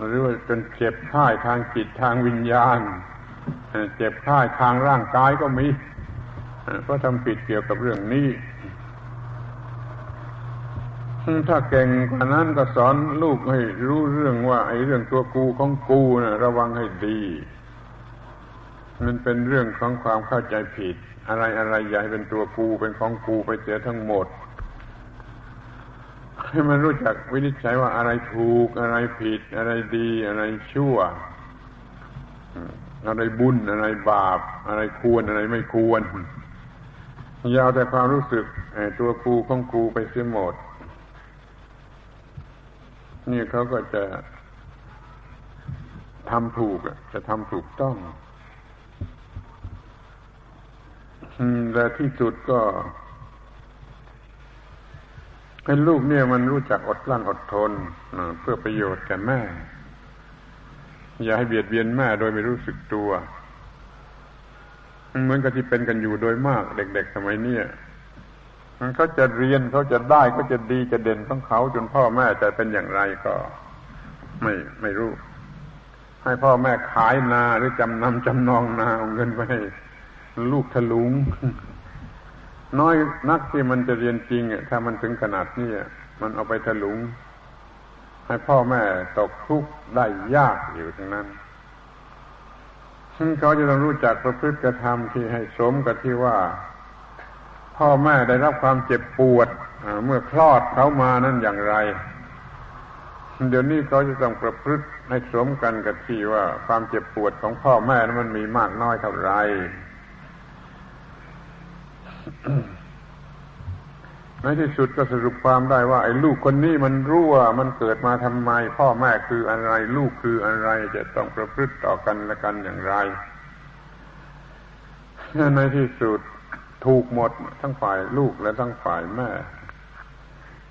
หรือว่าจนเจ็บท่ายทางจิตทางวิญญาณ เจ็บท่ายทางร่างกายก็มีเพราะทำผิดเกี่ยวกับเรื่องนี้ ถ้าเก่งกว่านั้นก็สอนลูกให้รู้เรื่องว่า ไอ้เรื่องตัวกูของกูนะระวังให้ดี มันเป็นเรื่องของความเข้าใจผิด อะไรอะไรใหญ่เป็นตัวกูเป็นของกูไปเสียทั้งหมดให้มันรู้จักวินิจฉัยว่าอะไรถูกอะไรผิดอะไรดีอะไรชั่ว อะไรบุญอะไรบาป อะไรควรอะไรไม่ควรยาวแต่ความรู้สึกตัวกูของกูไปเสียหมดนี่เขาก็จะทำถูกจะทำถูกต้องแต่ที่สุดก็ให้ลูกเนี่ยมันรู้จักอดกลั้นอดทนเพื่อประโยชน์แก่แม่ อย่าให้เบียดเบียนแม่โดยไม่รู้สึกตัว เหมือนกับที่เป็นกันอยู่โดยมากเด็กๆสมัยนี้มันเขาจะเรียนเขาจะได้เขาจะดีจะเด่นของเขาจนพ่อแม่จะเป็นอย่างไรก็ไม่ไม่รู้ ให้พ่อแม่ขายนาหรือจำนำจำนองนาเอาเงินไปลูกทะลุง น้อยนักที่มันจะเรียนจริงถ้ามันถึงขนาดนี้มันเอาไปทะลุง ให้พ่อแม่ตกทุกข์ได้ยากอยู่ทั้งนั้นเขาจะต้องรู้จักประพฤติกระทำที่ให้สมกับที่ว่า พ่อแม่ได้รับความเจ็บปวดเมื่อคลอดเขามานั่นอย่างไร เดี๋ยวนี้เขาจะต้องประพฤติให้สมกันกับที่ว่า ความเจ็บปวดของพ่อแม่นั้นมันมีมากน้อยเท่าไหร่ ในที่สุดก็สรุปความได้ว่า ไอ้ลูกคนนี้มันรู้ว่ามันเกิดมาทำไม พ่อแม่คืออะไร ลูกคืออะไร จะต้องประพฤติต่อกันและกันอย่างไรในที่สุดถูกหมดทั้งฝ่ายลูกและทั้งฝ่ายแม่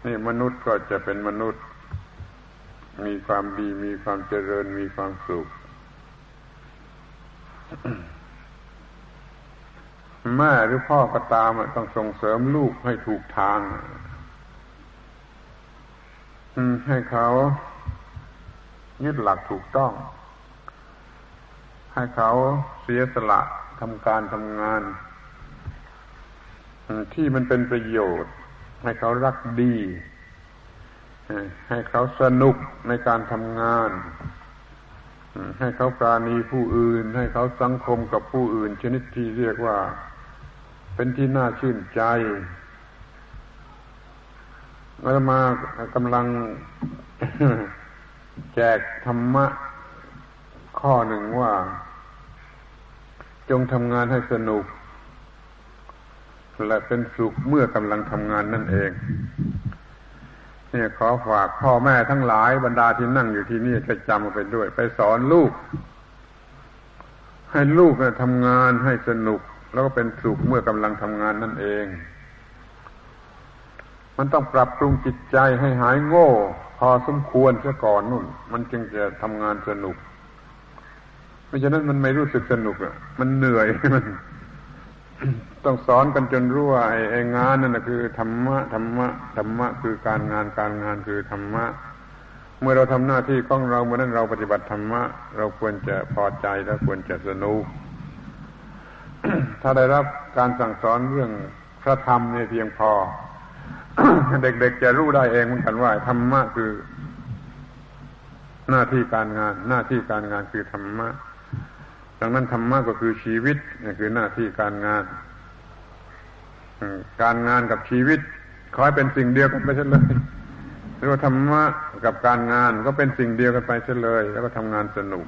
นี่มนุษย์ก็จะเป็นมนุษย์ มีความดีมีความเจริญมีความสุข แม่หรือพ่อก็ตามต้องส่งเสริมลูกให้ถูกทางให้เขายึดหลักถูกต้อง ให้เขาเสียสละทำการทำงาน ที่มันเป็นประโยชน์ ให้เขารักดี ให้เขาสนุกในการทำงาน ให้เขาปราณีผู้อื่น ให้เขาสังคมกับผู้อื่น ชนิดที่เรียกว่า เป็นที่น่าชื่นใจอามากำลังแจกธรรมะข้อหนึ่งว่า จงทำงานให้สนุก และเป็นสุขเมื่อกำลังทำงานนั่นเอง นี่ยขอฝากพ่อแม่ทั้งหลายบรรดาที่นั่งอยู่ที่นี่จะจำไปด้วย ไปสอนลูก ให้ลูกทำงานให้สนุก แล้วก็เป็นสุขเมื่อกำลังทำงานนั่นเอง มันต้องปรับปรุงจิตใจให้หายโง่ พอสมควรซะก่อนนู่น มันจึงจะทำงานสนุก ไม่ฉะนั้นมันไม่รู้สึกสนุกอะ มันเหนื่อยมัน ต้องสอนกันจนรู้ว่าไอ้งานนั่นคือธรรมะธรรมะธรรมะคือการงานการงานคือธรรมะ เมื่อเราทำหน้าที่ของเราเมื่อนั้นเราปฏิบัติธรรมะ เราควรจะพอใจและควรจะสนุกถ้าได้รับการสั่งสอนเรื่องพระธรรมเนี่ยเพียงพอ เด็กๆจะรู้ได้เองเหมือนกันว่าธรรมะคือ หน้าที่การงาน หน้าที่การงานคือธรรมะ ดังนั้นธรรมะก็คือชีวิตนี่คือหน้าที่การงานการงานกับชีวิตขอให้เป็นสิ่งเดียวกันไปเฉลยหรือว่าธรรมะกับการงานก็เป็นสิ่งเดียวกันไปเฉลย แล้วก็ทำงานสนุก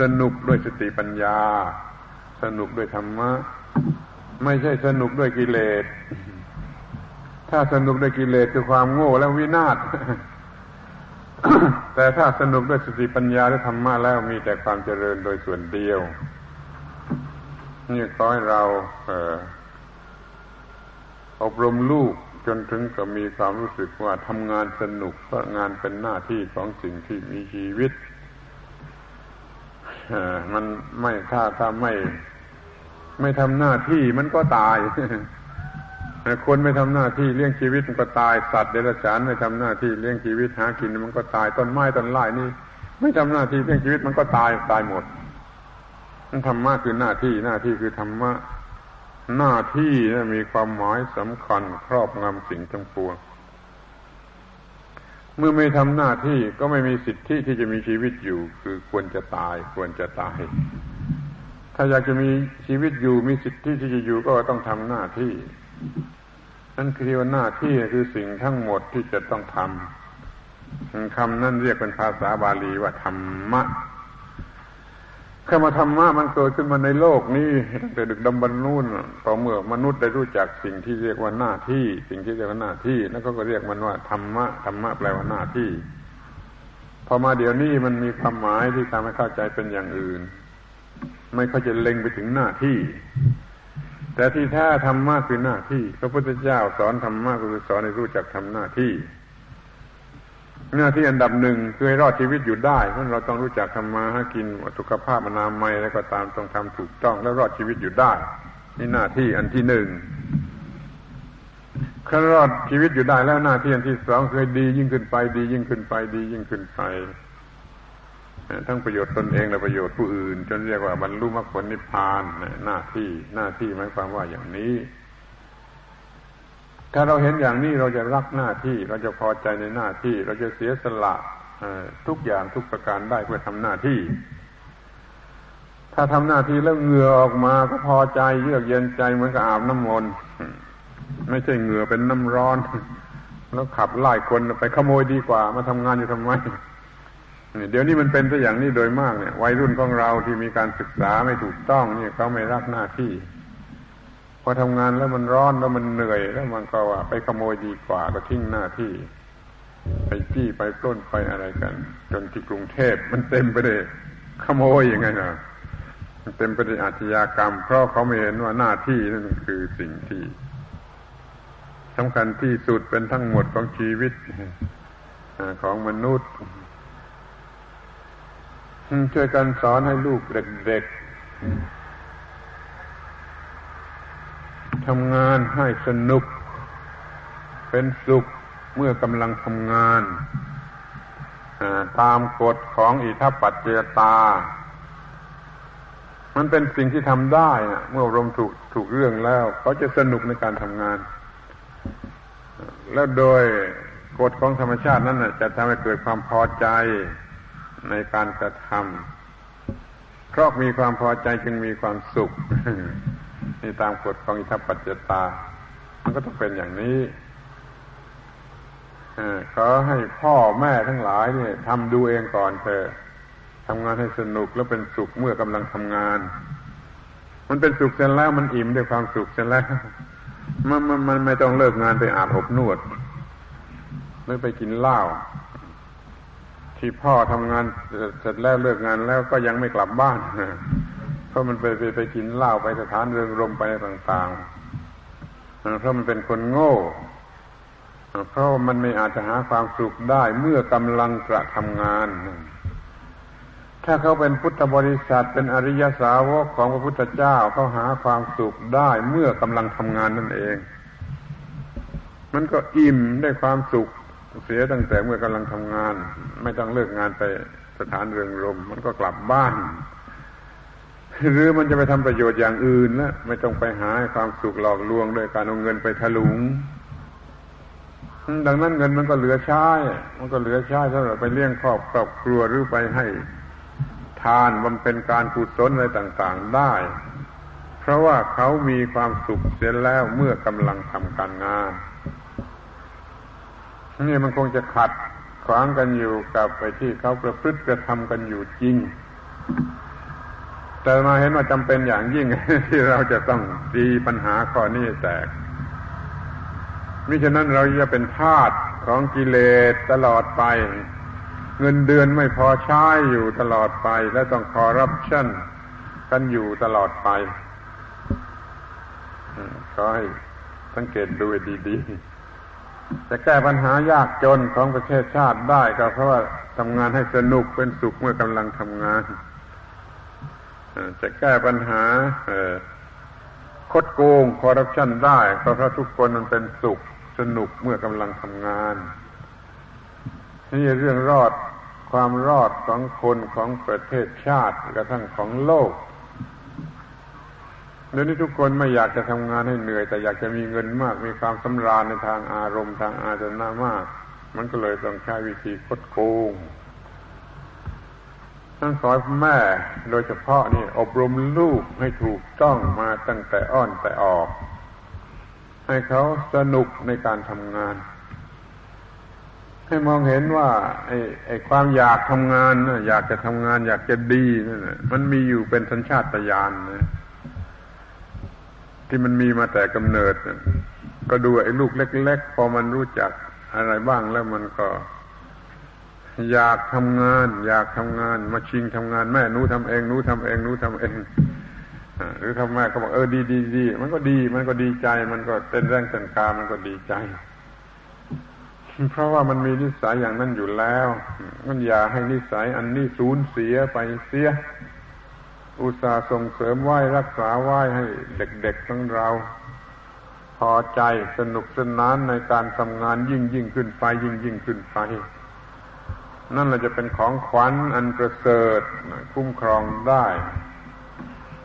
สนุกด้วยสติปัญญา สนุกด้วยธรรมะ ไม่ใช่สนุกด้วยกิเลส ถ้าสนุกด้วยกิเลสคือความโง่และวินาศ แต่ถ้าสนุกด้วยสติปัญญาและธรรมะแล้วมีแต่ความเจริญโดยส่วนเดียว นี่ขอให้เราเอออบรมลูกจนถึงกับมีความรู้สึกว่าทำงานสนุกเพราะงานเป็นหน้าที่ของสิ่งที่มีชีวิตมันไม่ถ้าถ้าไม่ ไม่ทำหน้าที่มันก็ตาย คนไม่ทำหน้าที่เลี้ยงชีวิตมันก็ตายสัตว์เดรัจฉานไม่ทำหน้าที่เลี้ยงชีวิตหากินมันก็ตายต้นไม้ต้นไม้นี่ไม่ทำหน้าที่เลี้ยงชีวิตมันก็ตายตายหมดธรรมะคือหน้าที่หน้าที่คือธรรมะหน้าที่นะมีความหมายสำคัญครอบงำสิ่งทั้งปวง เมื่อไม่ทำหน้าที่ก็ไม่มีสิทธิที่จะมีชีวิตอยู่ คือควรจะตายควรจะตาย ถ้าอยากจะมีชีวิตอยู่มีสิทธิที่จะอยู่ก็ต้องทำหน้าที่ นั่นคือว่าหน้าที่คือสิ่งทั้งหมดที่จะต้องทำคำนั่นเรียกเป็นภาษาบาลีว่าธรรมะคำว่าธรรมะมันเกิดขึ้นมาในโลกนี้ตั้งแต่ดึกดำบรรนู่นต่อเมื่อมนุษย์ได้รู้จักสิ่งที่เรียกว่าหน้าที่ สิ่งที่เรียกว่าหน้าที่ แล้วก็เรียกมันว่าธรรมะธรรมะแปลว่าหน้าที่ พอมาเดี๋ยวนี้มันมีความหมายที่ทำให้เข้าใจเป็นอย่างอื่น ไม่เข้าจะเล็งไปถึงหน้าที่ แต่ที่แท้ธรรมะคือหน้าที่ พระพุทธเจ้าสอนธรรมะคือสอนให้รู้จักทำหน้าที่ หน้าที่อันดับหนึ่งคือให้รอดชีวิตอยู่ได้เพราะเราต้องรู้จักทำมาหากินสุขภาพอนามัยแล้วก็ตามต้องทำถูกต้องแล้วรอดชีวิตอยู่ได้ นี่หน้าที่อันที่หนึ่งถ้ารอดชีวิตอยู่ได้แล้วหน้าที่อันที่สองคือดียิ่งขึ้นไป ดียิ่งขึ้นไป ดียิ่งขึ้นไป ทั้งประโยชน์ตนเองและประโยชน์ผู้อื่น จนเรียกว่าบรรลุมรรคผลนิพพานหน้าที่หน้าที่หมายความว่าอย่างนี้ ถ้าเราเห็นอย่างนี้เราจะรักหน้าที่ เราจะพอใจในหน้าที่ เราจะเสียสละทุกอย่างทุกประการได้เพื่อทำหน้าที่ ถ้าทำหน้าที่แล้วเหงื่อออกมาก็พอใจเยือกเย็นใจเหมือนกับอาบน้ำมนต์ไม่ใช่เหงื่อเป็นน้ำร้อน แล้วขับไล่คนไปขโมยดีกว่า มาทำงานอยู่ทำไม เดี๋ยวนี้มันเป็นตัวอย่างนี้โดยมากเนี่ย วัยรุ่นของเราที่มีการศึกษาไม่ถูกต้องเนี่ยเขาไม่รักหน้าที่ พอทำงานแล้วมันร้อนแล้วมันเหนื่อย แล้วมันก็ว่าไปขโมยดีกว่าก็ทิ้งหน้าที่ ไปจี้ไปปล้นไปอะไรกัน จนที่กรุงเทพมันเต็มไปด้วยขโมยอย่างไงนะมันเต็มไปด้วยอาชญากรรม เพราะเขาไม่เห็นว่าหน้าที่นั่นคือสิ่งที่สำคัญที่สุดเป็นทั้งหมดของชีวิตของมนุษย์ ช่วยกันสอนให้ลูกเด็กๆทำงานให้สนุก เป็นสุขเมื่อกำลังทำงานตามกฎของอิทัปปัจเจตา มันเป็นสิ่งที่ทำได้นะเมื่อรมถูกถูกเรื่องแล้ว เขาจะสนุกในการทำงาน แล้วโดยกฎของธรรมชาตินั้นจะทำให้เกิดความพอใจ ในการกระทำเพราะมีความพอใจจึงมีความสุข นี่ตามกฎของอิทัปปัจจตา มันก็ต้องเป็นอย่างนี้ขอให้พ่อแม่ทั้งหลายเนี่ยทำดูเองก่อนเถอะทำงานให้สนุกแล้วเป็นสุขเมื่อกำลังทำงาน มันเป็นสุขเสร็จแล้วมันอิ่มด้วยความสุขเสร็จแล้วมันมันมันไม่ต้องเลิกงานไปอาบอบนวดไม่ไปกินเหล้า ที่พ่อทำงานเสร็จแล้วเลิกงานแล้วก็ยังไม่กลับบ้านเพราะมันไปไปไปกินเหล้าไปสถานเริงรมไปต่าง ๆ เพราะมันเป็นคนโง่ เพราะมันไม่อาจจะหาความสุขได้เมื่อกำลังกระทำงาน ถ้าเขาเป็นพุทธบริษัทเป็นอริยสาวกของพระพุทธเจ้าเขาหาความสุขได้เมื่อกำลังทำงานนั่นเอง มันก็อิ่มได้ความสุข เสียตั้งแต่เมื่อกำลังทำงาน ไม่ต้องเลิกงานไปสถานเริงรม มันก็กลับบ้าน หรือมันจะไปทำประโยชน์อย่างอื่นแล้วไม่ต้องไปหาความสุขหลอกลวงด้วยการเอาเงินไปถลุง ดังนั้นเงินมันก็เหลือใช้ มันก็เหลือใช้สำหรับไปเลี้ยงครอบครอบครัวหรือไปให้ทานบำเพ็ญการกุศลอะไรต่าง ๆ ได้ เพราะว่าเขามีความสุขเสียแล้วเมื่อกำลังทำการงาน นี่มันคงจะขัดขวางกันอยู่กับไปที่เขาประพฤติกระทำกันอยู่จริง แต่มาเห็นว่าจำเป็นอย่างยิ่งที่เราจะต้องตีปัญหาข้อนี้แตกมิฉะนั้นเราจะเป็นทาสของกิเลสตลอดไป เงินเดือนไม่พอใช้อยู่ตลอดไป และต้องคอร์รัปชันกันอยู่ตลอดไปขอให้สังเกตดูดีๆ จะแก้ปัญหายากจนของประเทศชาติได้ก็เพราะว่าทำงานให้สนุกเป็นสุขเมื่อกำลังทำงาน จะแก้ปัญหาคดโกงคอร์รัปชันได้ก็เพราะทุกคนมันเป็นสุขสนุกเมื่อกำลังทำงานนี่เรื่องรอดความรอดของคนของประเทศชาติกระทั่งของโลก เดี๋ยวนี้ทุกคนไม่อยากจะทำงานให้เหนื่อย แต่อยากจะมีเงินมาก มีความสำราญในทางอารมณ์ทางอาจนามาก มันก็เลยต้องใช้วิธีคดโกงท่านสอนแม่โดยเฉพาะนี่อบรมลูกให้ถูกต้องมาตั้งแต่อ้อนแต่ออก ให้เขาสนุกในการทำงาน ให้มองเห็นว่า ไอ้ไอ้ความอยากทำงานนะอยากจะทำงาน อยากจะดีนั่นมันมีอยู่เป็นสัญชาตญาณนะ ที่มันมีมาแต่กำเนิดก็ดูไอ้ลูกเล็ก ๆ พอมันรู้จักอะไรบ้างแล้วมันก็ อยากทำงาน อยากทำงาน มาชิงทำงานแม่หนูทำเองหนูทำเองหนูทำเองหรือทำแม่ก็บอกเออดีดีดีมันก็ดี มันก็ดีใจ มันก็เต้นแรงเต้นกามันก็ดีใจ เพราะว่ามันมีนิสัยอย่างนั้นอยู่แล้ว มันอย่าให้นิสัยอันนี้สูญเสียไปเสีย อุตส่าห์ส่งเสริมไหว้รักษาไหว้ให้เด็กๆของเรา พอใจสนุกสนานในการทำงานยิ่งยิ่งขึ้นไป ยิ่งยิ่งขึ้นไป นั่นแหละจะเป็นของขวัญอันประเสริฐคุ้มครองได้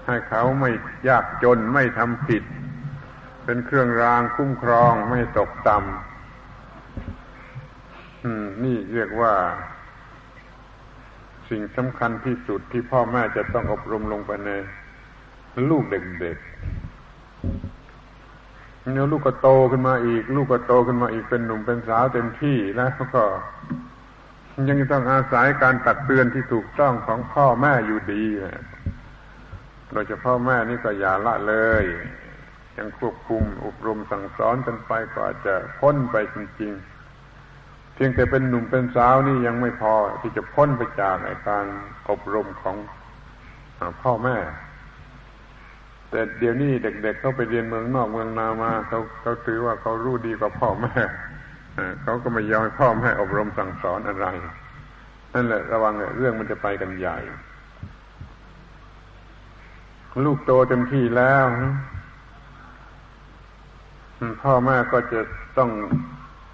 ให้เขาไม่ยากจนไม่ทำผิด เป็นเครื่องรางคุ้มครองไม่ตกต่ำนี่เรียกว่า สิ่งสำคัญที่สุดที่พ่อแม่จะต้องอบรมลงไปในลูกเด็กๆเนี่ยลูกก็โตขึ้นมาอีก ลูกก็โตขึ้นมาอีกเป็นหนุ่มเป็นสาวเต็มที่แล้วก็ ยังต้องอาศัยการตักเตือนที่ถูกต้องของพ่อแม่อยู่ดีโดยเฉพาะแม่นี่ก็อย่าละเลย ยังควบคุมอบรมสั่งสอนกันไปก็อาจจะพ้นไปจริง ๆ เพียงแต่เป็นหนุ่มเป็นสาวนี่ยังไม่พอที่จะพ้นไปจากการอบรมของพ่อแม่ แต่เดี๋ยวนี้เด็ก ๆเเขาไปเรียนเมืองนอกเมืองนามาเขาเขาถือว่าเขารู้ดีกว่าพ่อแม่เขาก็ไม่ยอมให้พ่อแม่อบรมสั่งสอนอะไรนั่นแหละระวังเรื่องมันจะไปกันใหญ่ ลูกโตเต็มที่แล้ว พ่อแม่ก็จะต้อง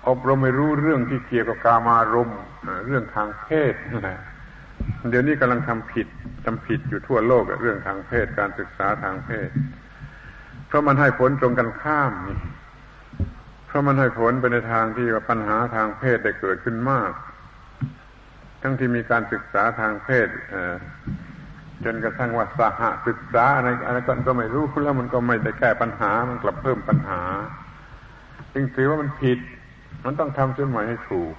อบรมให้รู้เรื่องที่เกี่ยวกับกามารมเรื่องทางเพศนั่นแหละเดี๋ยวนี้กำลังทำผิดทำผิดอยู่ทั่วโลกเรื่องทางเพศการศึกษาทางเพศ เพราะมันให้ผลตรงกันข้ามนี่เพราะมันให้ผลไปในทางที่ว่าปัญหาทางเพศได้เกิดขึ้นมาก ทั้งที่มีการศึกษาทางเพศจนกระทั่งว่าสหศึกษาอะไรอะไรก็ไม่รู้แล้วมันก็ไม่ได้แก้ปัญหามันกลับเพิ่มปัญหา จึงถือว่ามันผิด มันต้องทำเส้นหม่ให้ถูก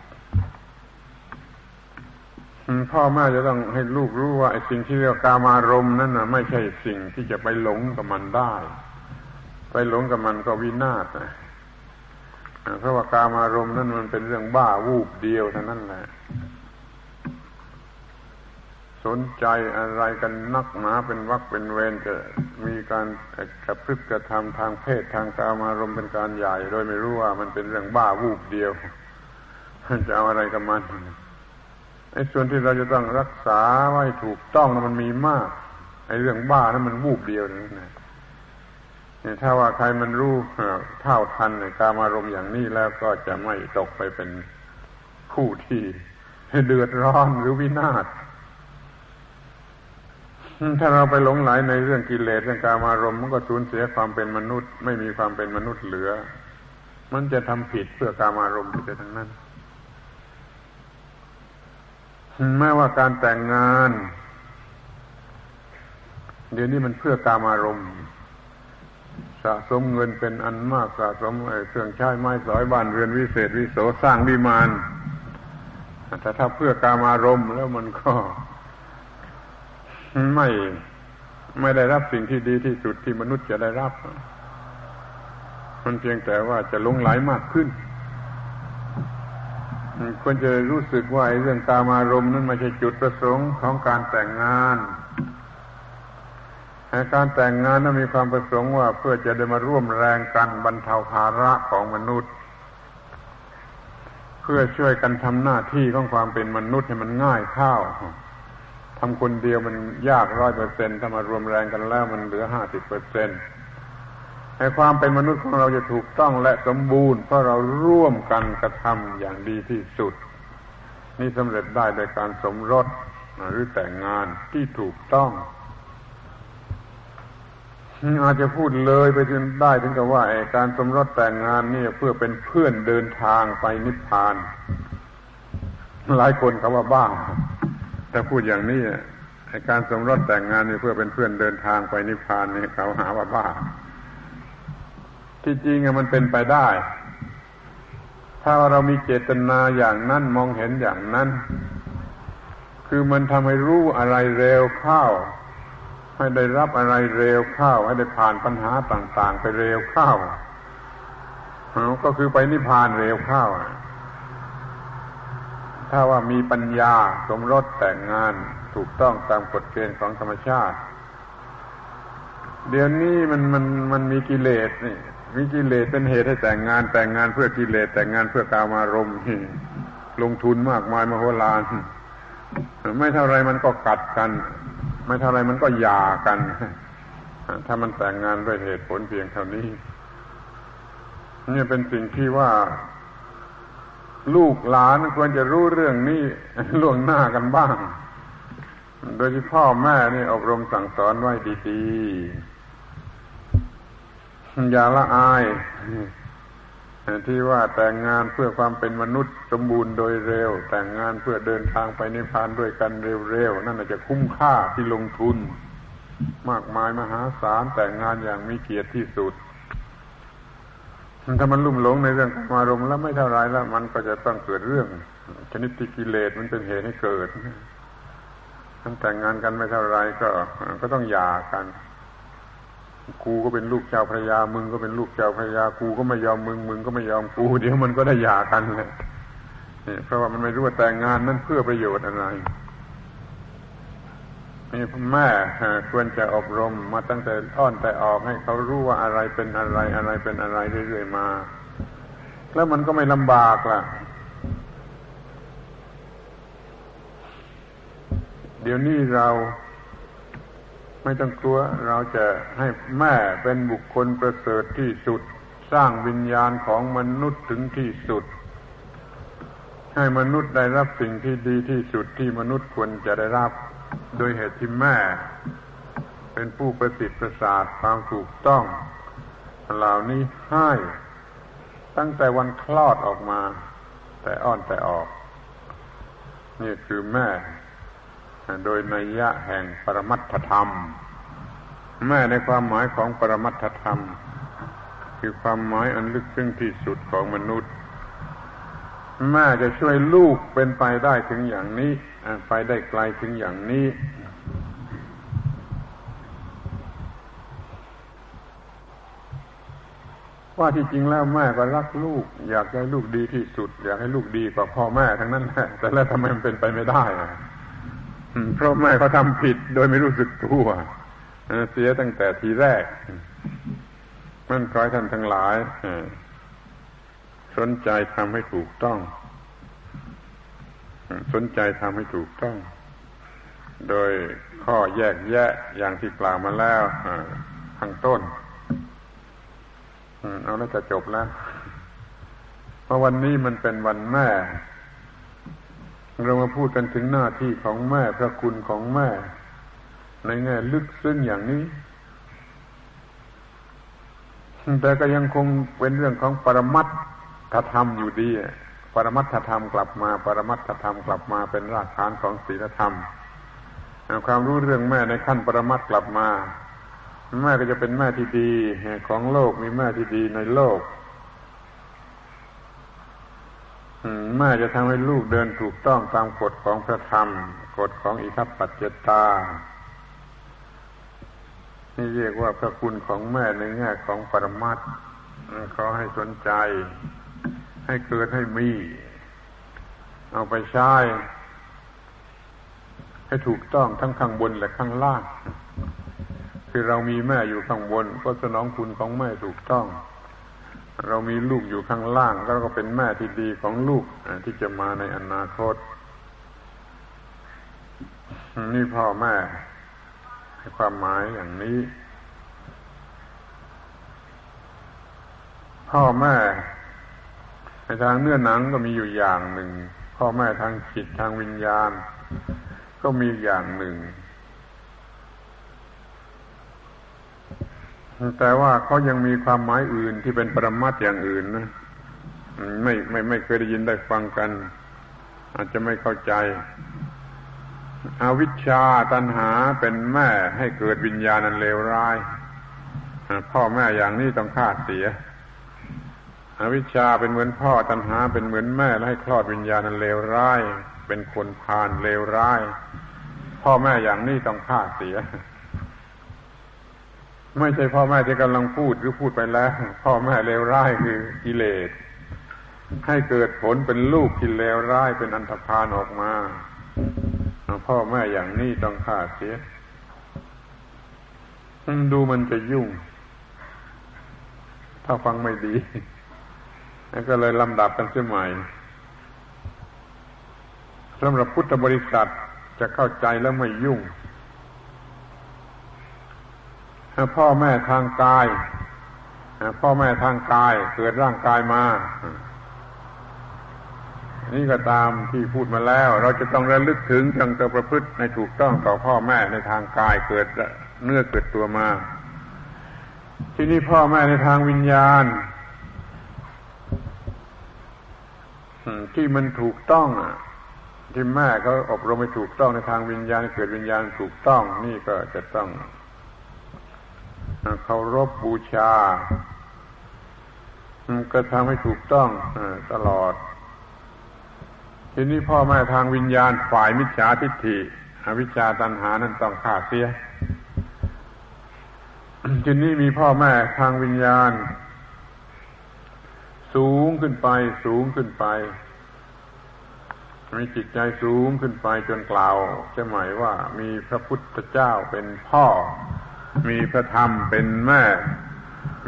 พ่อแม่จะต้องให้ลูกรู้ว่าไอ้สิ่งที่เรียกกามารมนั่นนะไม่ใช่สิ่งที่จะไปหลงกับมันได้ ไปหลงกับมันก็วินาศนะเพราะว่ากามารมนั่นมันเป็นเรื่องบ้าวูบเดียวเท่านั้นแหละ สนใจอะไรกันนักหนาเป็นวักเป็นเวรจะมีการกระพฤติกระทำทางเพศทางกามารมเป็นการใหญ่ โดยไม่รู้ว่ามันเป็นเรื่องบ้าวูบเดียวจะเอาอะไรกับมันไอ้ส่วนที่เราจะต้องรักษาไว้ถูกต้องนะมันมีมากไอ้เรื่องบ้านั้นมันวูบเดียวนั่นนะเนี่ยถ้าว่าใครมันรู้เท่าทันในการอารมณ์อย่างนี้แล้วก็จะไม่ตกไปเป็นผู้ที่เดือดร้อนหรือวินาศ ถ้าเราไปหลงไหลในเรื่องกิเลสเรื่องการารมณ์มันก็สูญเสียความเป็นมนุษย์ ไม่มีความเป็นมนุษย์เหลือ มันจะทำผิดเพื่อการอารมณ์ไปทั้งนั้นแม้ว่าการแต่งงาน เดี๋ยวนี้มันเพื่อการอารมณ์สะสมเงินเป็นอันมากสะสมเครื่องใช้ไม้สอยบ้านเรือนวิเศษวิโสสร้างวิมานแต่ถ้าเพื่อการอารมณ์แล้วมันก็ ไม่ไม่ได้รับสิ่งที่ดีที่สุดที่มนุษย์จะได้รับ มันเพียงแต่ว่าจะลงไหลมากขึ้นควรจะรู้สึกว่าเรื่องกามารมณ์นั้นไม่ใช่จุดประสงค์ของการแต่งงานการแต่งงานนั้นมีความประสงค์ว่าเพื่อจะได้มาร่วมแรงกันบรรเทาภาระของมนุษย์ เพื่อช่วยกันทำหน้าที่ของความเป็นมนุษย์ให้มันง่ายเข้า ทำคนเดียวมันยากร้อยเปอร์เซ็นต์ถ้ามารวมแรงกันแล้วมันเหลือห้าสิบเปอร์เซ็นต์ให้ความเป็นมนุษย์ของเราจะถูกต้องและสมบูรณ์ เพราะเราร่วมกันกระทำอย่างดีที่สุด นี่สำเร็จได้โดยการสมรสหรือแต่งงานที่ถูกต้อง อาจจะพูดเลยไปจนได้ถึงกับว่าการสมรสแต่งงานนี่เพื่อเป็นเพื่อนเดินทางไปนิพพาน หลายคนเขาว่าบ้าง แต่พูดอย่างนี้การสมรสแต่งงานนี่เพื่อเป็นเพื่อนเดินทางไปนิพพานนี่เขาหาว่าบ้า ที่จริงมันเป็นไปได้ ถ้าเรามีเจตนาอย่างนั้นมองเห็นอย่างนั้น คือมันทำให้รู้อะไรเร็วเข้า ให้ได้รับอะไรเร็วเข้า ให้ได้ผ่านปัญหาต่าง ๆ ไปเร็วเข้าก็คือไปนิพพานเร็วเข้า ถ้าว่ามีปัญญาสมรสแต่งงานถูกต้องตามกฎเกณฑ์ของธรรมชาติ เดี๋ยวนี้มันมันมันมีกิเลสนี่มีกิเลสเป็นเหตุให้แต่งงาน แต่งงานเพื่อกิเลสแต่งงานเพื่อกามารมณ์ลงทุนมากมายมโหฬารไม่เท่าไรมันก็กัดกัน ไม่เท่าไรมันก็หย่ากัน ถ้ามันแต่งงานด้วยเหตุผลเพียงเท่านี้นี่เป็นสิ่งที่ว่า ลูกหลานควรจะรู้เรื่องนี้ล่วงหน้ากันบ้าง โดยที่พ่อแม่นี่อบรมสั่งสอนไว้ดีๆ อย่าละอาย ที่ว่าแต่งงานเพื่อความเป็นมนุษย์สมบูรณ์โดยเร็ว แต่งงานเพื่อเดินทางไปนิพพานด้วยกันเร็วๆ นั่นอาจจะคุ้มค่าที่ลงทุน มากมายมหาศาลแต่งงานอย่างมีเกียรติที่สุด ถ้ามันลุ่มหลงในเรื่องอารมณ์แล้วไม่เท่าไรแล้วมันก็จะต้องเกิดเรื่องชนิดที่กิเลสมันเป็นเหตุให้เกิดมันแต่งงานกันไม่เท่าไรก็ ก็ต้องหย่ากันกูก็เป็นลูกเจ้าพระยา มึงก็เป็นลูกเจ้าพระยา กูก็ไม่ยอมมึง มึงก็ไม่ยอมกู เดี๋ยวมันก็ได้หย่ากันเลยเพราะว่ามันไม่รู้ว่าแต่งงานนั้นเพื่อประโยชน์อะไร แม่ควรจะอบรมมาตั้งแต่อ้อนแต่ออกให้เขารู้ว่าอะไรเป็นอะไรอะไรเป็นอะไรเรื่อยๆมา แล้วมันก็ไม่ลำบากล่ะ เดี๋ยวนี้เราไม่ต้องกลัวเราจะให้แม่เป็นบุคคลประเสริฐที่สุด สร้างวิญญาณของมนุษย์ถึงที่สุด ให้มนุษย์ได้รับสิ่งที่ดีที่สุดที่มนุษย์ควรจะได้รับ โดยเหตุที่แม่ เป็นผู้ประสิทธิ์ประสาทความถูกต้องเหล่านี้ให้ ตั้งแต่วันคลอดออกมา แต่อ้อนแต่ออก นี่คือแม่ โดยนัยยะแห่งปรมัตถธรรม แม่ในความหมายของปรมัตถธรรม คือความหมายอันลึกซึ้งที่สุดของมนุษย์ แม่จะช่วยลูกเป็นไปได้ถึงอย่างนี้ ไปได้ไกลถึงอย่างนี้ ว่าที่จริงแล้วแม่ก็รักลูก อยากให้ลูกดีที่สุด อยากให้ลูกดีกว่าพ่อแม่ทั้งนั้นแหละแต่แล้วทำไมมันเป็นไปไม่ได้เพราะแม่เขาทำผิดโดยไม่รู้สึกตัวเสียตั้งแต่ทีแรก มันคอยท่านทั้งหลายสนใจทำให้ถูกต้อง สนใจทำให้ถูกต้อง โดยข้อแยกแยะอย่างที่กล่าวมาแล้วข้างต้นเอาแล้วจะจบแล้ว เพราะวันนี้มันเป็นวันแม่ เรามาพูดกันถึงหน้าที่ของแม่พระคุณของแม่ ในแง่ลึกซึ้งอย่างนี้ แต่ก็ยังคงเป็นเรื่องของปรมัตถธรรมอยู่ดี ปรมัตถธรรมกลับมา ปรมัตถธรรมกลับมาเป็นรากฐานของศีลธรรมความรู้เรื่องแม่ในขั้นปรมัตกลับมาแม่ก็จะเป็นแม่ที่ดีของโลกมีแม่ที่ดีในโลกแม่จะทำให้ลูกเดินถูกต้องตามกฎของพระธรรม กฎของอิทัปปัจเจตา นี่เรียกว่าพระคุณของแม่ในแง่ของปรมัตขอให้สนใจ ให้เกิดให้มี เอาไปใช้ ให้ถูกต้องทั้งข้างบนและข้างล่าง คือเรามีแม่อยู่ข้างบน ก็สนองคุณของแม่ถูกต้อง เรามีลูกอยู่ข้างล่างก็ก็เป็นแม่ที่ดีของลูกที่จะมาในอนาคต นี่พ่อแม่ให้ความหมายอย่างนี้ พ่อแม่ ในทางเนื้อหนังก็มีอยู่อย่างหนึ่ง พ่อแม่ทางจิตทางวิญญาณ ก็มีอย่างหนึ่ง แต่ว่าเขายังมีความหมายอื่นที่เป็นปรมัตอย่างอื่นนะไม่ไม่ไม่เคยได้ยินได้ฟังกัน อาจจะไม่เข้าใจอวิชชาตันหาเป็นแม่ให้เกิดวิญญาณอันเลวร้าย พ่อแม่อย่างนี้ต้องฆ่าเสีย อวิชชาเป็นเหมือนพ่อตัณหาเป็นเหมือนแม่และให้คลอดวิญญาณนั้นเลวร้าย เป็นคนพาลเลวร้าย พ่อแม่อย่างนี้ต้องฆ่าเสีย ไม่ใช่พ่อแม่ที่กำลังพูดหรือพูดไปแล้ว พ่อแม่เลวร้ายคือกิเลสให้เกิดผลเป็นลูกที่เลวร้ายเป็นอันธพาลออกมาพ่อแม่อย่างนี้ต้องฆ่าเสียดูมันจะยุ่ง ถ้าฟังไม่ดี แล้วก็เลยลำดับกันเสียใหม่สำหรับพุทธบริษัทจะเข้าใจแล้วไม่ยุ่งพ่อแม่ทางกายพ่อแม่ทางกายเกิดร่างกายมา นี่ก็ตามที่พูดมาแล้ว เราจะต้องระลึกถึงจังจะประพฤติในถูกต้องต่อพ่อแม่ในทางกายเกิดเนื้อเกิดตัวมา ที่นี่พ่อแม่ในทางวิญญาณ ที่มันถูกต้องอะที่แม่เขาอบรมให้ถูกต้องในทางวิญญาณเกิดวิญญาณถูกต้อง นี่ก็จะต้องเคารพบูชาก็ทำให้ถูกต้องตลอด ทีนี้พ่อแม่ทางวิญญาณฝ่ายมิจฉาทิฏฐิอวิชชาตัณหานั้นต้องฆ่าเสียทีนี้มีพ่อแม่ทางวิญญาณ สูงขึ้นไป สูงขึ้นไป มีจิตใจสูงขึ้นไปจนกล่าวจะหมายว่ามีพระพุทธเจ้าเป็นพ่อ มีพระธรรมเป็นแม่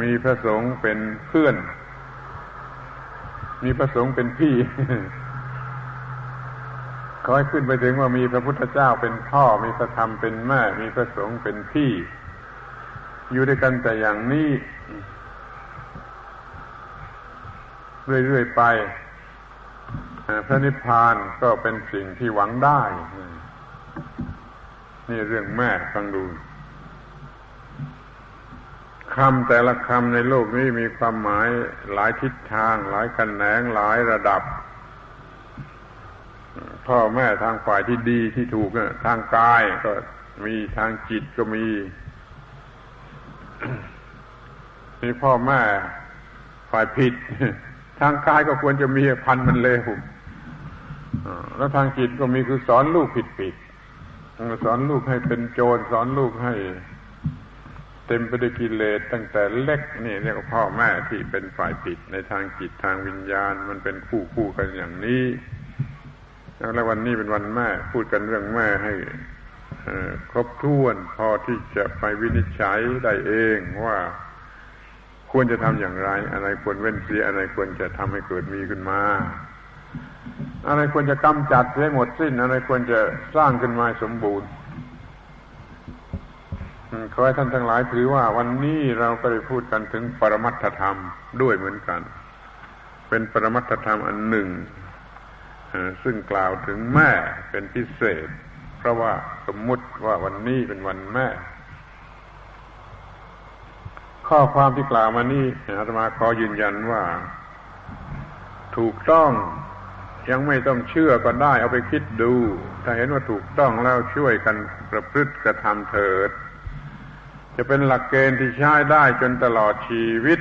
มีพระสงฆ์เป็นเพื่อน มีพระสงฆ์เป็นพี่ขอให้ขึ้นไปถึงว่ามีพระพุทธเจ้าเป็นพ่อ มีพระธรรมเป็นแม่ มีพระสงฆ์เป็นพี่ อยู่ด้วยกันแต่อย่างนี้ เรื่อยๆไปพระนิพพานก็เป็นสิ่งที่หวังได้ นี่เรื่องแม่ฟังดูคำแต่ละคำในโลกนี้มีความหมายหลายทิศทาง หลายกันแหนงหลายระดับ พ่อแม่ทางฝ่ายที่ดีที่ถูกทางกายก็มีทางจิตก็มีมีพ่อแม่ฝ่ายผิด ทางกายก็ควรจะมีพันมันเลวแล้วทางจิตก็มีคือสอนลูกผิดผิดสอนลูกให้เป็นโจรสอนลูกให้เต็มไปด้วยกิเลสตั้งแต่เล็กนี่เรียกว่าพ่อแม่ที่เป็นฝ่ายผิดในทางจิตทางวิญญาณ มันเป็นคู่คู่กันอย่างนี้แล้ววันนี้เป็นวันแม่พูดกันเรื่องแม่ให้ครบถ้วนพอที่จะไปวินิจฉัยได้เองว่า ควรจะทำอย่างไร อะไรควรเว้นเสียอะไรควรจะทำให้เกิดมีขึ้นมา อะไรควรจะกำจัดให้หมดสิ้น อะไรควรจะสร้างขึ้นมาสมบูรณ์ขอให้ท่านทั้งหลายถือว่าวันนี้เราก็ได้พูดกันถึงปรมัตถธรรมด้วยเหมือนกัน เป็นปรมัตถธรรมอันหนึ่งซึ่งกล่าวถึงแม่เป็นพิเศษ เพราะว่าสมมุติว่าวันนี้เป็นวันแม่ ข้อความที่กล่าวมานี้อาตมาขอยืนยันว่า ถูกต้องยังไม่ต้องเชื่อก็ได้เอาไปคิดดู ถ้าเห็นว่าถูกต้องแล้วช่วยกันประพฤติกระทำเถิด จะเป็นหลักเกณฑ์ที่ใช้ได้จนตลอดชีวิต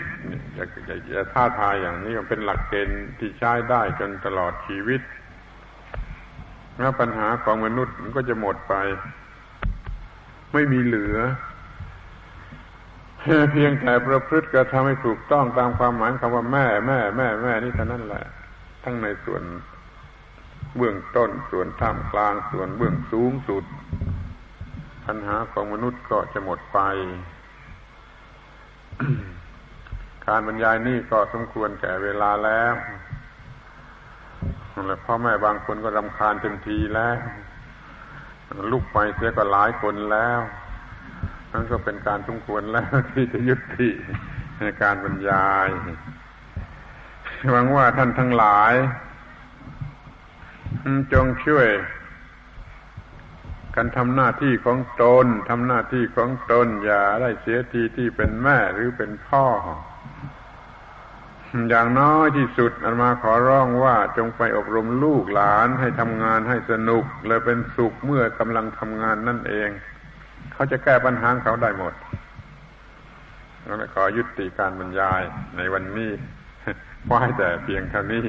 จะจะจะท่าทายอย่างนี้มันเป็นหลักเกณฑ์ที่ใช้ได้จนตลอดชีวิตแล้วปัญหาของมนุษย์มันก็จะหมดไป ไม่มีเหลือ เพียงแต่ประพฤติกระทำให้ถูกต้องตามความหมายคำว่าแม่แม่แม่แม่นี่เท่านั้นแหละ ทั้งในส่วนเบื้องต้นส่วนท่ามกลางส่วนเบื้องสูงสุด ปัญหาของมนุษย์ก็จะหมดไป การบรรยายนี่ก็สมควรแก่เวลาแล้วแล้วพ่อแม่บางคนก็รำคาญเต็มทีแล้ว ลูกไปเสียก็หลายคนแล้ว นั่นก็เป็นการสมควรแล้วที่จะยุติในการบรรยายหวังว่าท่านทั้งหลาย จงช่วยการทำหน้าที่ของตนทำหน้าที่ของตน อย่าได้เสียทีที่เป็นแม่หรือเป็นพ่อ อย่างน้อยที่สุดอันมาขอร้องว่าจงไปอบรมลูกหลานให้ทำงานให้สนุก และเป็นสุขเมื่อกำลังทำงานนั่นเอง เขาจะแก้ปัญหาเขาได้หมดแล้วขอยุติการบรรยายในวันนี้ไว้แต่เพียงเท่านี้